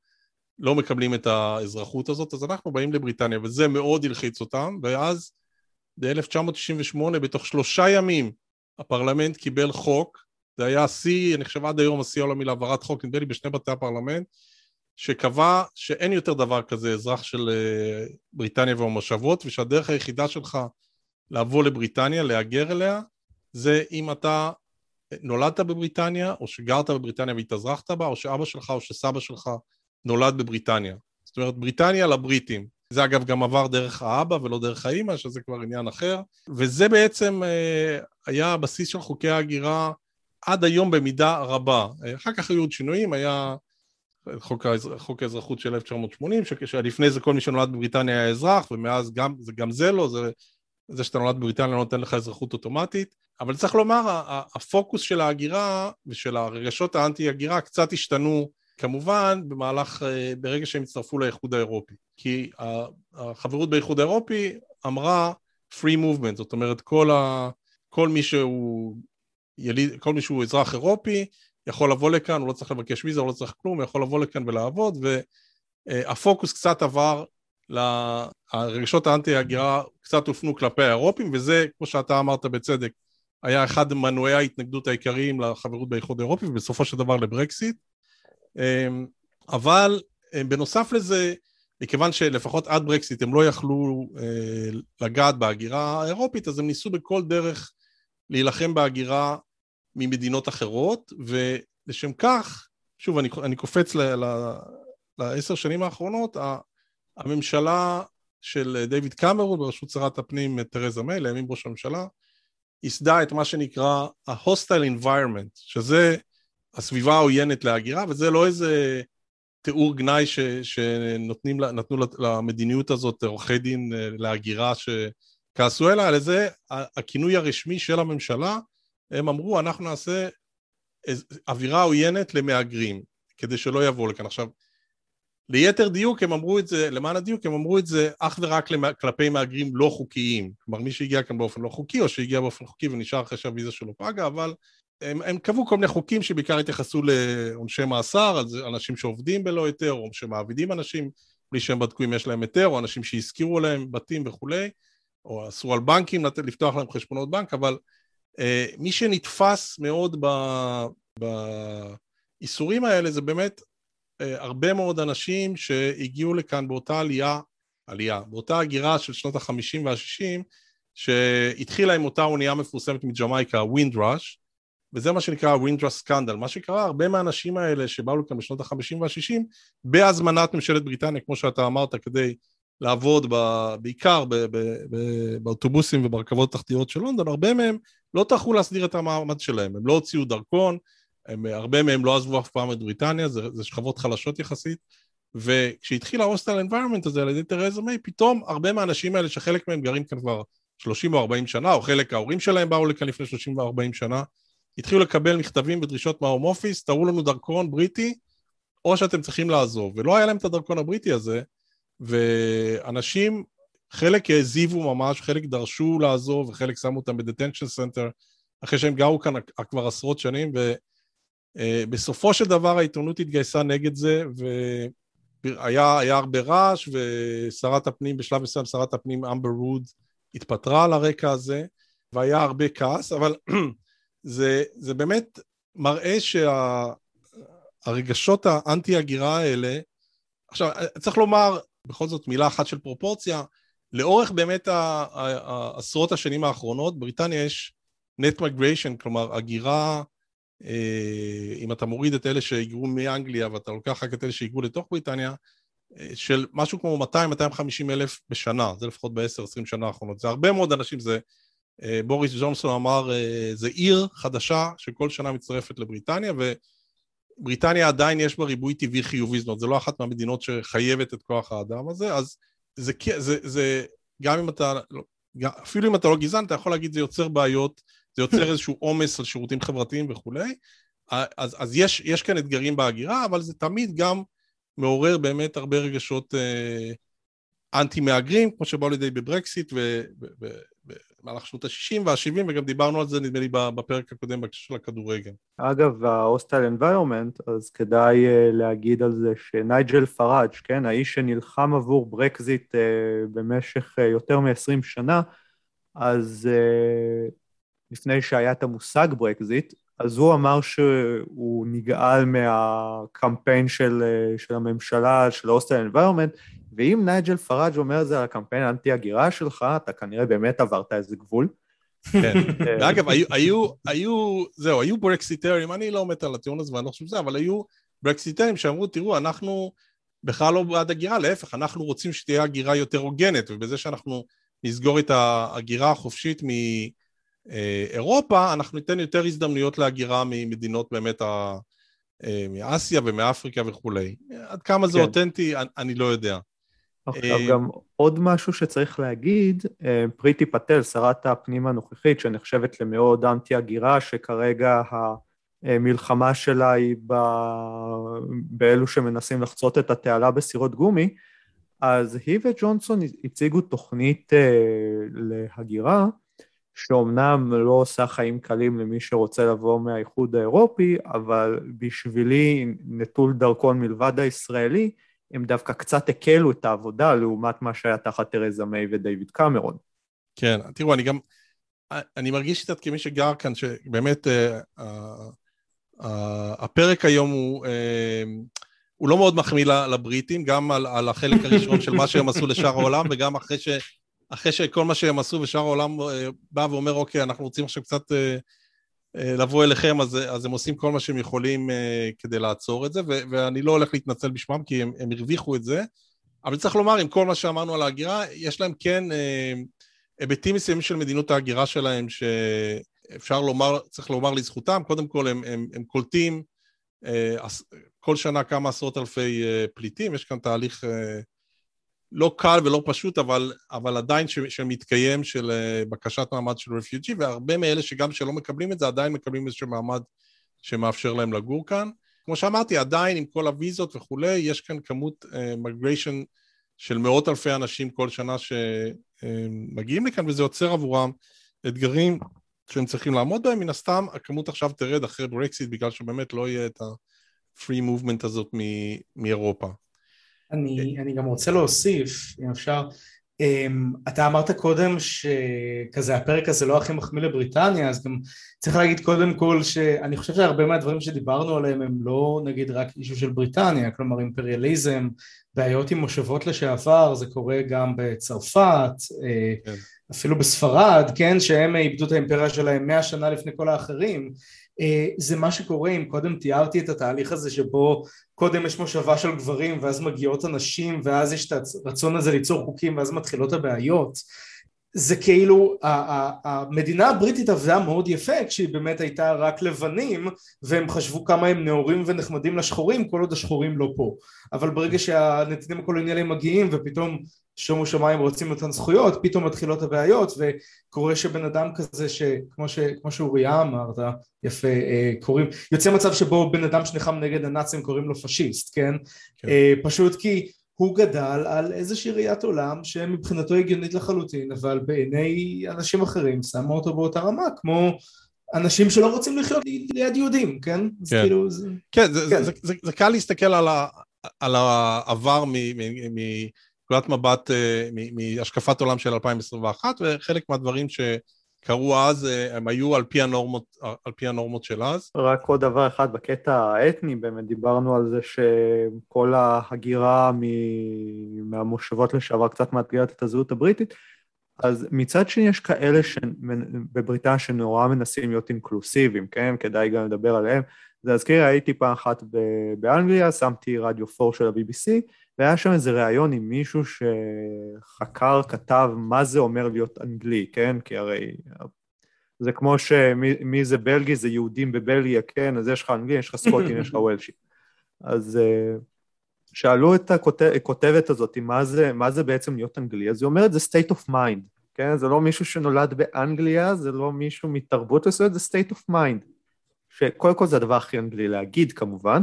לא מקבלים את האזרחות הזאת, אז אנחנו באים לבריטניה, וזה מאוד הלחיץ אותם, ואז ב-1998, בתוך שלושה ימים, הפרלמנט קיבל חוק, זה היה השיא, אני חושב עד היום השיא העולמי להעברת חוק, נדמה לי בשני בתי הפרלמנט, שקבע שאין יותר דבר כזה אזרח של אה, בריטניה והמושבות, ושהדרך היחידה שלך לבוא לבריטניה, להגר אליה, זה אם אתה נולדת בבריטניה, או שגרת בבריטניה והתאזרחת בה, או שאבא שלך או שסבא שלך נולד בבריטניה. זאת אומרת, בריטניה לבריטים. זה אגב גם עבר דרך האבא ולא דרך האימא, שזה כבר עניין אחר, וזה בעצם אה, היה הבסיס של חוקי ההגירה עד היום במידה רבה. אחר כך היו עוד שינויים, היה חוק, האזר... חוק האזרחות של 1980, שלפני זה כל מי שנולד בבריטניה היה אזרח, ומאז גם זה, גם זה לא, זה, זה שאתה נולד בבריטניה לא נותן לך אזרחות אוטומטית, אבל צריך לומר, הפוקוס של ההגירה ושל הרגשות האנטי-הגירה קצת השתנו כמובן במהלך, אה, ברגע שהם הצטרפו לאיחוד האירופי. כי החברות באיחוד האירופי אמרה free movement, זאת אומרת כל, ה, כל מי שהוא יליד, כל מי שהוא אזרח אירופי יכול לבוא לכאן, הוא לא צריך לבקש ויזה, הוא לא צריך כלום, הוא יכול לבוא לכאן ולעבוד, והפוקוס קצת עבר, הרגשות האנטי-הגירה קצת הופנו כלפי האירופים, וזה, כמו שאתה אמרת בצדק, היה אחד מנועי ההתנגדות העיקריים לחברות באיחוד האירופי, ובסופו של דבר לברקסיט. אמ, אבל אמ, בנוסף לזה, מכיוון שלפחות עד ברקסיט הם לא יכלו אה, לגעת בהגירה האירופית, אז הם ניסו בכל דרך להילחם בהגירה ממדינות אחרות, ולשם כך, שוב, אני, אני קופץ לעשר שנים האחרונות, הממשלה של דיוויד קמרון בראשות שרת הפנים תרזה מיי, לימים ראש הממשלה, ייסדה את מה שנקרא ה-hostile environment, שזה הסביבה העוינת להגירה, וזה לא איזה תיאור גנאי ש, שנותנים, למדיניות הזאת עורכי דין אה, להגירה שכעסו אליה, אלא זה הכינוי הרשמי של הממשלה, הם אמרו אנחנו נעשה אווירה עוינת למהגרים, כדי שלא יבואו לכאן. עכשיו, ליתר דיוק הם אמרו את זה, למען הדיוק הם אמרו את זה אך ורק כלפי מהגרים לא חוקיים. כלומר מי שהגיע כאן באופן לא חוקי או שהגיע באופן חוקי ונשאר אחרי שהוויזה שלו פגה, אבל הם, הם קבעו כל מיני חוקים שבעיקר התייחסו לעונשי מאסר, על אנשים שעובדים בלא היתר, או שמעבידים אנשים בלי שהם בדקו אם יש להם היתר, או אנשים שהשכירו להם בתים וכולי, או אסרו על בנקים לפתוח להם חשבונות בנק, אבל אה, מי שנתפס מאוד באיסורים האלה זה באמת אה, הרבה מאוד אנשים שהגיעו לכאן באותה עלייה, עלייה, באותה הגירה של שנות החמישים והשישים, שהתחילה עם אותה אונייה מפורסמת מג'מייקה, ווינדראש, וזה מה שנקרא ווינדרה סקנדל. מה שקרה, הרבה מהאנשים האלה שבאו לכאן בשנות ה-50 וה-60, בהזמנת ממשלת בריטניה, כמו שאתה אמרת, כדי לעבוד ב, בעיקר ב, ב, ב, באוטובוסים וברכבות התחתיות של לונדון, הרבה מהם לא טרחו להסדיר את המעמד שלהם, הם לא הוציאו דרכון, הם, הרבה מהם לא עזבו אף פעם את בריטניה, זה, זה שכבות חלשות יחסית, וכשהתחיל ההוסטל אנביירמנט הזה על ידי תרזה מיי, פתאום הרבה מהאנשים האלה שחלק מהם גרים כאן כבר 30 או 40 שנה, או חלק ההורים שלהם באו לכאן לפני 30 ו-40 שנה, התחילו לקבל מכתבים ודרישות מההום אופיס, תראו לנו דרכון בריטי, או שאתם צריכים לעזוב. ולא היה להם את הדרכון הבריטי הזה, ואנשים, חלק העזיבו ממש, חלק דרשו לעזוב, וחלק שמו אותם ב detention center, אחרי שהם גרו כאן כבר עשרות שנים, ובסופו של דבר העיתונות התגייסה נגד זה, והיה הרבה רעש, ושרת הפנים, בשלב מסוים שרת הפנים אמבר רוד התפטרה על הרקע הזה, והיה הרבה כעס, אבל זה, זה באמת מראה שהרגשות שה, האנטי-הגירה האלה, עכשיו צריך לומר בכל זאת מילה אחת של פרופורציה, לאורך באמת העשרות השנים האחרונות, בריטניה יש net migration, כלומר הגירה, אה, אם אתה מוריד את אלה שהיגרו מאנגליה ואתה לוקח רק את אלה שהיגרו לתוך בריטניה, אה, של משהו כמו 200-250 אלף בשנה, זה לפחות ב-10-20 שנה האחרונות. זה הרבה מאוד אנשים, זה בוריס ג'ונסון אמר, אה, זה עיר חדשה שכל שנה מצטרפת לבריטניה, ובריטניה עדיין יש בה ריבוי טבעי חיובי, זאת אומרת, זה לא אחת מהמדינות שחייבת את כוח האדם הזה, אז זה, זה, זה גם אם אתה, לא, אפילו אם אתה לא גזען, אתה יכול להגיד זה יוצר בעיות, זה יוצר איזשהו עומס על שירותים חברתיים וכולי, אז, אז יש, יש כאן אתגרים בהגירה, אבל זה תמיד גם מעורר באמת הרבה רגשות אה, אנטי-מהגרים, כמו שבאו לידי בברקסיט במהלך שנות ה-60 וה-70, וגם דיברנו על זה נדמה לי בפרק הקודם בהקשר של הכדורגל. אגב, ה hostile environment, אז כדאי uh, להגיד על זה שנייג'ל פאראג', כן, האיש שנלחם עבור ברקזיט uh, במשך uh, יותר מ-20 שנה, אז לפני שהיה את המושג ברקזיט, אז הוא אמר שהוא נגעל מהקמפיין של, של הממשלה, של ה hostile environment, ואם נייג'ל פאראג' אומר את זה על הקמפיין האנטי-הגירה שלך, אתה כנראה באמת עברת איזה גבול. כן. ואגב, היו, היו, היו, זהו, היו ברקסיטרים, אני לא מת על הטיעון הזה ואני לא חושב שזה, אבל היו ברקסיטרים שאמרו, תראו, אנחנו בכלל לא בעד הגירה, להפך, אנחנו רוצים שתהיה הגירה יותר הוגנת, ובזה שאנחנו נסגור את ההגירה החופשית מאירופה, אנחנו ניתן יותר הזדמנויות להגירה ממדינות באמת ה... אה, מאסיה ומאפריקה וכולי. עד כמה זה כן. אותנטי, אני לא יודע. עכשיו גם עוד משהו שצריך להגיד, פריטי פטל, שרת הפנים הנוכחית, שנחשבת למאוד אנטי הגירה, שכרגע המלחמה שלה היא ב... באלו שמנסים לחצות את התעלה בסירות גומי, אז היא וג'ונסון הציגו תוכנית להגירה, שאומנם לא עושה חיים קלים למי שרוצה לבוא מהאיחוד האירופי, אבל בשבילי נטול דרכון מלבד הישראלי, הם דווקא קצת הקלו את העבודה לעומת מה שהיה תחת תרזה מיי ודייוויד קמרון. כן, תראו, אני גם, אני מרגיש קצת כמי שגר כאן, שבאמת uh, uh, uh, הפרק היום הוא, uh, הוא לא מאוד מחמיא לבריטים, גם על, על החלק הראשון של מה שהם עשו לשאר העולם, וגם אחרי ש... אחרי שכל מה שהם עשו ושאר העולם אה, בא ואומר, אוקיי, אנחנו רוצים עכשיו קצת אה, אה, לבוא אליכם, אז, אז הם עושים כל מה שהם יכולים כדי לעצור את זה, ו, ואני לא הולך להתנצל בשמם, כי הם, הם הרוויחו את זה, אבל צריך לומר, עם כל מה שאמרנו על ההגירה, יש להם כן היבטים מסוימים של מדיניות ההגירה שלהם, שאפשר לומר, צריך לומר לזכותם, קודם כל הם, הם, הם קולטים כל שנה כמה עשרות אלפי פליטים, יש כאן תהליך לא קל ולא פשוט, אבל, אבל עדיין ש, שמתקיים של אה, בקשת מעמד של רפיוג'י, והרבה מאלה שגם שלא מקבלים את זה, עדיין מקבלים איזשהו מעמד שמאפשר להם לגור כאן. כמו שאמרתי, עדיין עם כל הוויזות וכולי, יש כאן כמות מגריישן אה, uh, של מאות אלפי אנשים כל שנה שמגיעים uh, לכאן, וזה יוצר עבורם אתגרים שהם צריכים לעמוד בהם. מן הסתם, הכמות עכשיו תרד אחרי ברקסיט, בגלל שבאמת לא יהיה את ה-free movement הזאת מאירופה. אני, אני גם רוצה להוסיף, אם אפשר, um, אתה אמרת קודם שכזה הפרק הזה לא הכי מחמיא לבריטניה, אז גם צריך להגיד קודם כל שאני חושב שהרבה מהדברים שדיברנו עליהם הם לא נגיד רק אישו של בריטניה, כלומר אימפריאליזם, בעיות עם מושבות לשעבר, זה קורה גם בצרפת, אה, כן. אפילו בספרד, כן, שהם איבדו את האימפריה שלהם מאה שנה לפני כל האחרים, זה מה שקורה אם קודם תיארתי את התהליך הזה שבו קודם יש מושבה של גברים ואז מגיעות הנשים ואז יש את הרצון הזה ליצור חוקים ואז מתחילות הבעיות. זה כאילו המדינה הבריטית עבדה מאוד יפה כשהיא באמת הייתה רק לבנים והם חשבו כמה הם נאורים ונחמדים לשחורים כל עוד השחורים לא פה. אבל ברגע שהנתינים הקולוניאליים מגיעים ופתאום שומו שמיים רוצים אותן זכויות פתאום מתחילות הבעיות וקורה שבן אדם כזה שכמו ש, שאוריה אמרת יפה אה, קוראים יוצא מצב שבו בן אדם שנלחם נגד הנאצים קוראים לו פשיסט כן, כן. אה, פשוט כי הוא גדל על איזושהי ראיית עולם שמבחינתו הגיונית לחלוטין, אבל בעיני אנשים אחרים שמה אותו באותה רמה, כמו אנשים שלא רוצים לחיות ליד יהודים, כן? כן, כאילו זה... כן, זה, כן. זה, זה, זה קל להסתכל על, ה, על העבר מנקודת מבט, אה, מהשקפת עולם של 2021, וחלק מהדברים ש... קרו אז, אה, הם היו על פי הנורמות, על פי הנורמות של אז. רק עוד דבר אחד, בקטע האתני באמת דיברנו על זה שכל ההגירה מהמושבות לשעבר קצת מאתגרת את הזהות הבריטית, אז מצד שני יש כאלה בבריטניה שנורא מנסים להיות אינקלוסיביים, כן? כדאי גם לדבר עליהם. זה להזכיר, הייתי פעם אחת באנגליה, שמתי רדיו 4 של ה-BBC, והיה שם איזה ראיון עם מישהו שחקר, כתב מה זה אומר להיות אנגלי, כן? כי הרי זה כמו שמי זה בלגי, זה יהודים בבלגיה, כן? אז יש לך אנגלי, יש לך סקוטים, יש לך וולשי. אז אה, שאלו את הכותבת הזאת, מה זה, מה זה בעצם להיות אנגלי, אז היא אומרת, זה state of mind, כן? זה לא מישהו שנולד באנגליה, זה לא מישהו מתרבות מסוימת, זה state of mind. שקודם כל זה הדבר הכי אנגלי להגיד כמובן,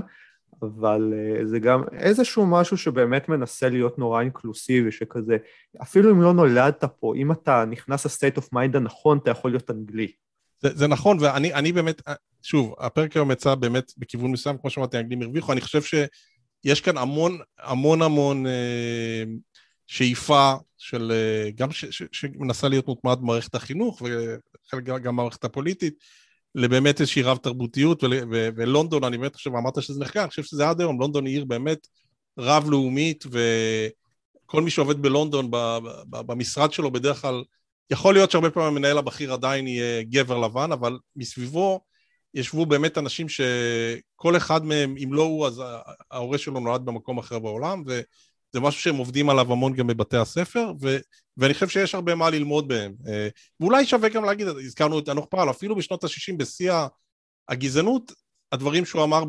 אבל אה, זה גם איזשהו משהו שבאמת מנסה להיות נורא אינקלוסיבי, שכזה, אפילו אם לא נולדת פה, אם אתה נכנס ל state of mind הנכון, אתה יכול להיות אנגלי. זה, זה נכון, ואני באמת, אה, שוב, הפרק היום יצא באמת בכיוון מסוים, כמו שאמרתי, האנגלים הרוויחו, אני חושב שיש כאן המון המון המון אה, שאיפה של, אה, גם ש, ש, שמנסה להיות מוטמעת במערכת החינוך, וחלק גם במערכת הפוליטית, לבאמת איזושהי רב תרבותיות, ולונדון, אני באמת חושב, אמרת שזה נחקר, אני חושב שזה עד היום, לונדון היא עיר באמת רב-לאומית, וכל מי שעובד בלונדון במשרד שלו בדרך כלל, יכול להיות שהרבה פעמים המנהל הבכיר עדיין יהיה גבר לבן, אבל מסביבו ישבו באמת אנשים שכל אחד מהם, אם לא הוא, אז ההורה שלו נולד במקום אחר בעולם. זה משהו שהם עובדים עליו המון גם בבתי הספר, ו, ואני חושב שיש הרבה מה ללמוד בהם. אה, ואולי שווה גם להגיד, הזכרנו את אנוך פאוול, אפילו בשנות ה-60 בשיא הגזענות, הדברים שהוא אמר,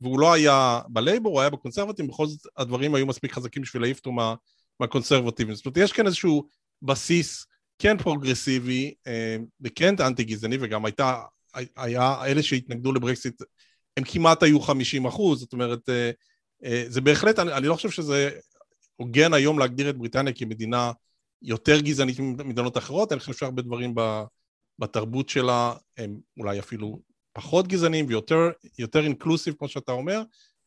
והוא לא היה בלייבור, הוא היה בקונסרבטיבים, בכל זאת הדברים היו מספיק חזקים בשביל להעיף אותו מה, מהקונסרבטיבים. זאת אומרת, יש כאן איזשהו בסיס כן פרוגרסיבי אה, וכן אנטי גזעני, וגם הייתה, היה, אלה שהתנגדו לברקסיט, הם כמעט היו 50 אחוז, זאת אומרת, אה, זה בהחלט, אני, אני לא חושב שזה הוגן היום להגדיר את בריטניה כמדינה יותר גזענית ממדינות אחרות, אני חושב שהרבה דברים בתרבות שלה הם אולי אפילו פחות גזעניים ויותר אינקלוסיב, כמו שאתה אומר,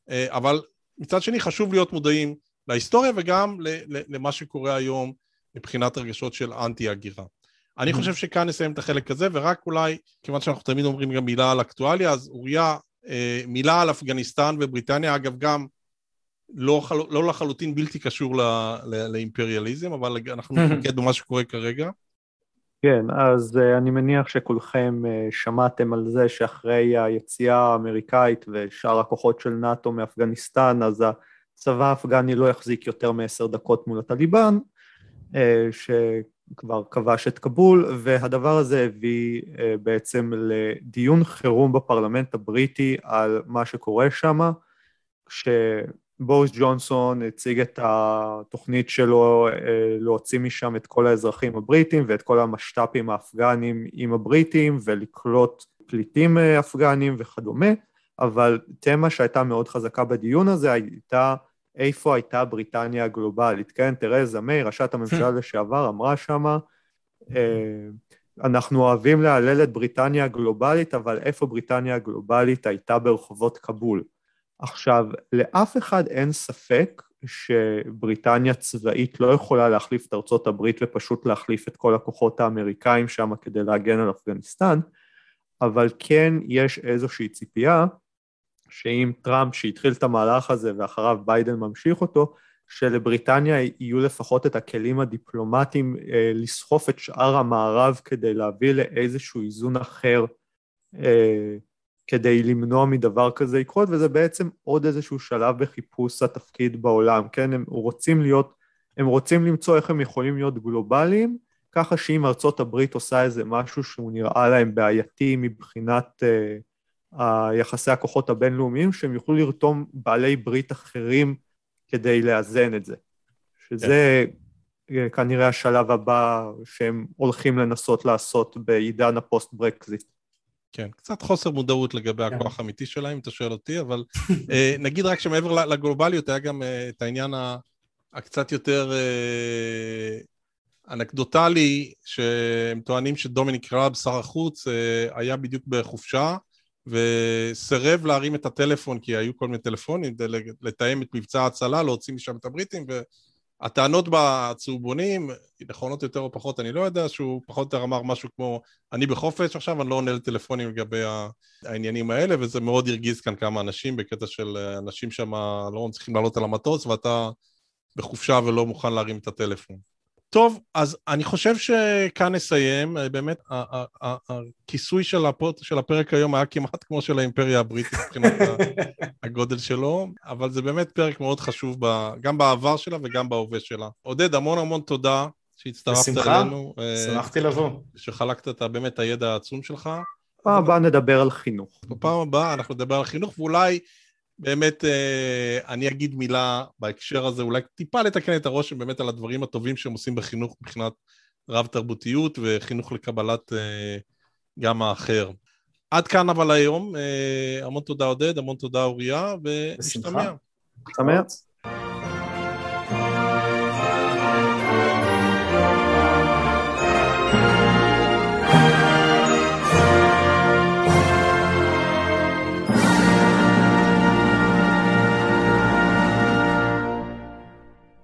אבל מצד שני חשוב להיות מודעים להיסטוריה וגם למה שקורה היום מבחינת הרגשות של אנטי הגירה. אני mm-hmm. חושב שכאן נסיים את החלק הזה, ורק אולי, כיוון שאנחנו תמיד אומרים גם מילה על אקטואליה, אז אוריה, אה, מילה על אפגניסטן ובריטניה, אגב גם לא. לא לחלוטין בלתי קשור ל... ל... לאימפריאליזם, אבל אנחנו נתמקד במה שקורה כרגע. כן, אז uh, אני מניח שכולכם uh, שמעתם על זה שאחרי היציאה האמריקאית ושאר הכוחות של נאט"ו מאפגניסטן, אז הצבא האפגני לא יחזיק יותר מעשר דקות מול הטליבן, אה, שכבר כבש את כבול, והדבר הזה הביא אה, בעצם לדיון חירום בפרלמנט הבריטי על מה שקורה שם, כשבוריס ג'ונסון הציג את התוכנית שלו אה, להוציא משם את כל האזרחים הבריטים ואת כל המשת"פים האפגנים עם הבריטים ולקלוט פליטים אפגנים וכדומה, אבל תמה שהייתה מאוד חזקה בדיון הזה הייתה איפה הייתה בריטניה הגלובלית, כן? תרזה מיי, ראשת הממשלה לשעבר, אמרה שמה, אה, אנחנו אוהבים להלל את בריטניה הגלובלית, אבל איפה בריטניה הגלובלית הייתה ברחובות כבול? עכשיו, לאף אחד אין ספק שבריטניה צבאית לא יכולה להחליף את ארצות הברית ופשוט להחליף את כל הכוחות האמריקאים שם כדי להגן על אפגניסטן, אבל כן יש איזושהי ציפייה שאם טראמפ שהתחיל את המהלך הזה ואחריו ביידן ממשיך אותו, שלבריטניה יהיו לפחות את הכלים הדיפלומטיים אה, לסחוף את שאר המערב כדי להביא לאיזשהו איזון אחר אה, כדי למנוע מדבר כזה לקרות, וזה בעצם עוד איזשהו שלב בחיפוש התפקיד בעולם, כן? הם רוצים להיות, הם רוצים למצוא איך הם יכולים להיות גלובליים, ככה שאם ארצות הברית עושה איזה משהו שהוא נראה להם בעייתי מבחינת אה, היחסי הכוחות הבינלאומיים, שהם יוכלו לרתום בעלי ברית אחרים כדי לאזן את זה. שזה כן. כנראה השלב הבא שהם הולכים לנסות לעשות בעידן הפוסט-ברקזיט. כן, קצת חוסר מודעות לגבי כן. הכוח האמיתי שלהם, אם אתה שואל אותי, אבל אה, נגיד רק שמעבר לגלובליות היה גם אה, את העניין הקצת יותר אה, אנקדוטלי, שהם טוענים שדומיניק ראב, שר החוץ, היה בדיוק בחופשה, וסירב להרים את הטלפון, כי היו כל מיני טלפונים, לתאם את מבצע ההצלה, להוציא משם את הבריטים, והטענות בצהובונים, נכונות יותר או פחות, אני לא יודע, שהוא פחות או יותר אמר משהו כמו, אני בחופש עכשיו, אני לא עונה לטלפונים לגבי העניינים האלה, וזה מאוד הרגיז כאן כמה אנשים, בקטע של אנשים שם לא מצליחים לעלות על המטוס, ואתה בחופשה ולא מוכן להרים את הטלפון. טוב, אז אני חושב שכאן נסיים. באמת, הכיסוי של, הפות, של הפרק היום היה כמעט כמו של האימפריה הבריטית מבחינת הגודל שלו, אבל זה באמת פרק מאוד חשוב ב, גם בעבר שלה וגם בהווה שלה. עודד, המון המון תודה שהצטרפת אלינו. בשמחה, שמחתי לבוא. שחלקת את באמת הידע העצום שלך. פעם הבאה נדבר על חינוך. בפעם הבאה אנחנו נדבר על חינוך, ואולי... באמת, אה, אני אגיד מילה בהקשר הזה, אולי טיפה לתקן את הרושם באמת על הדברים הטובים שהם עושים בחינוך מבחינת רב-תרבותיות וחינוך לקבלת אה, גם האחר. עד כאן אבל היום, אה, המון תודה עודד, המון תודה אוריה, ונשתמע. שמח.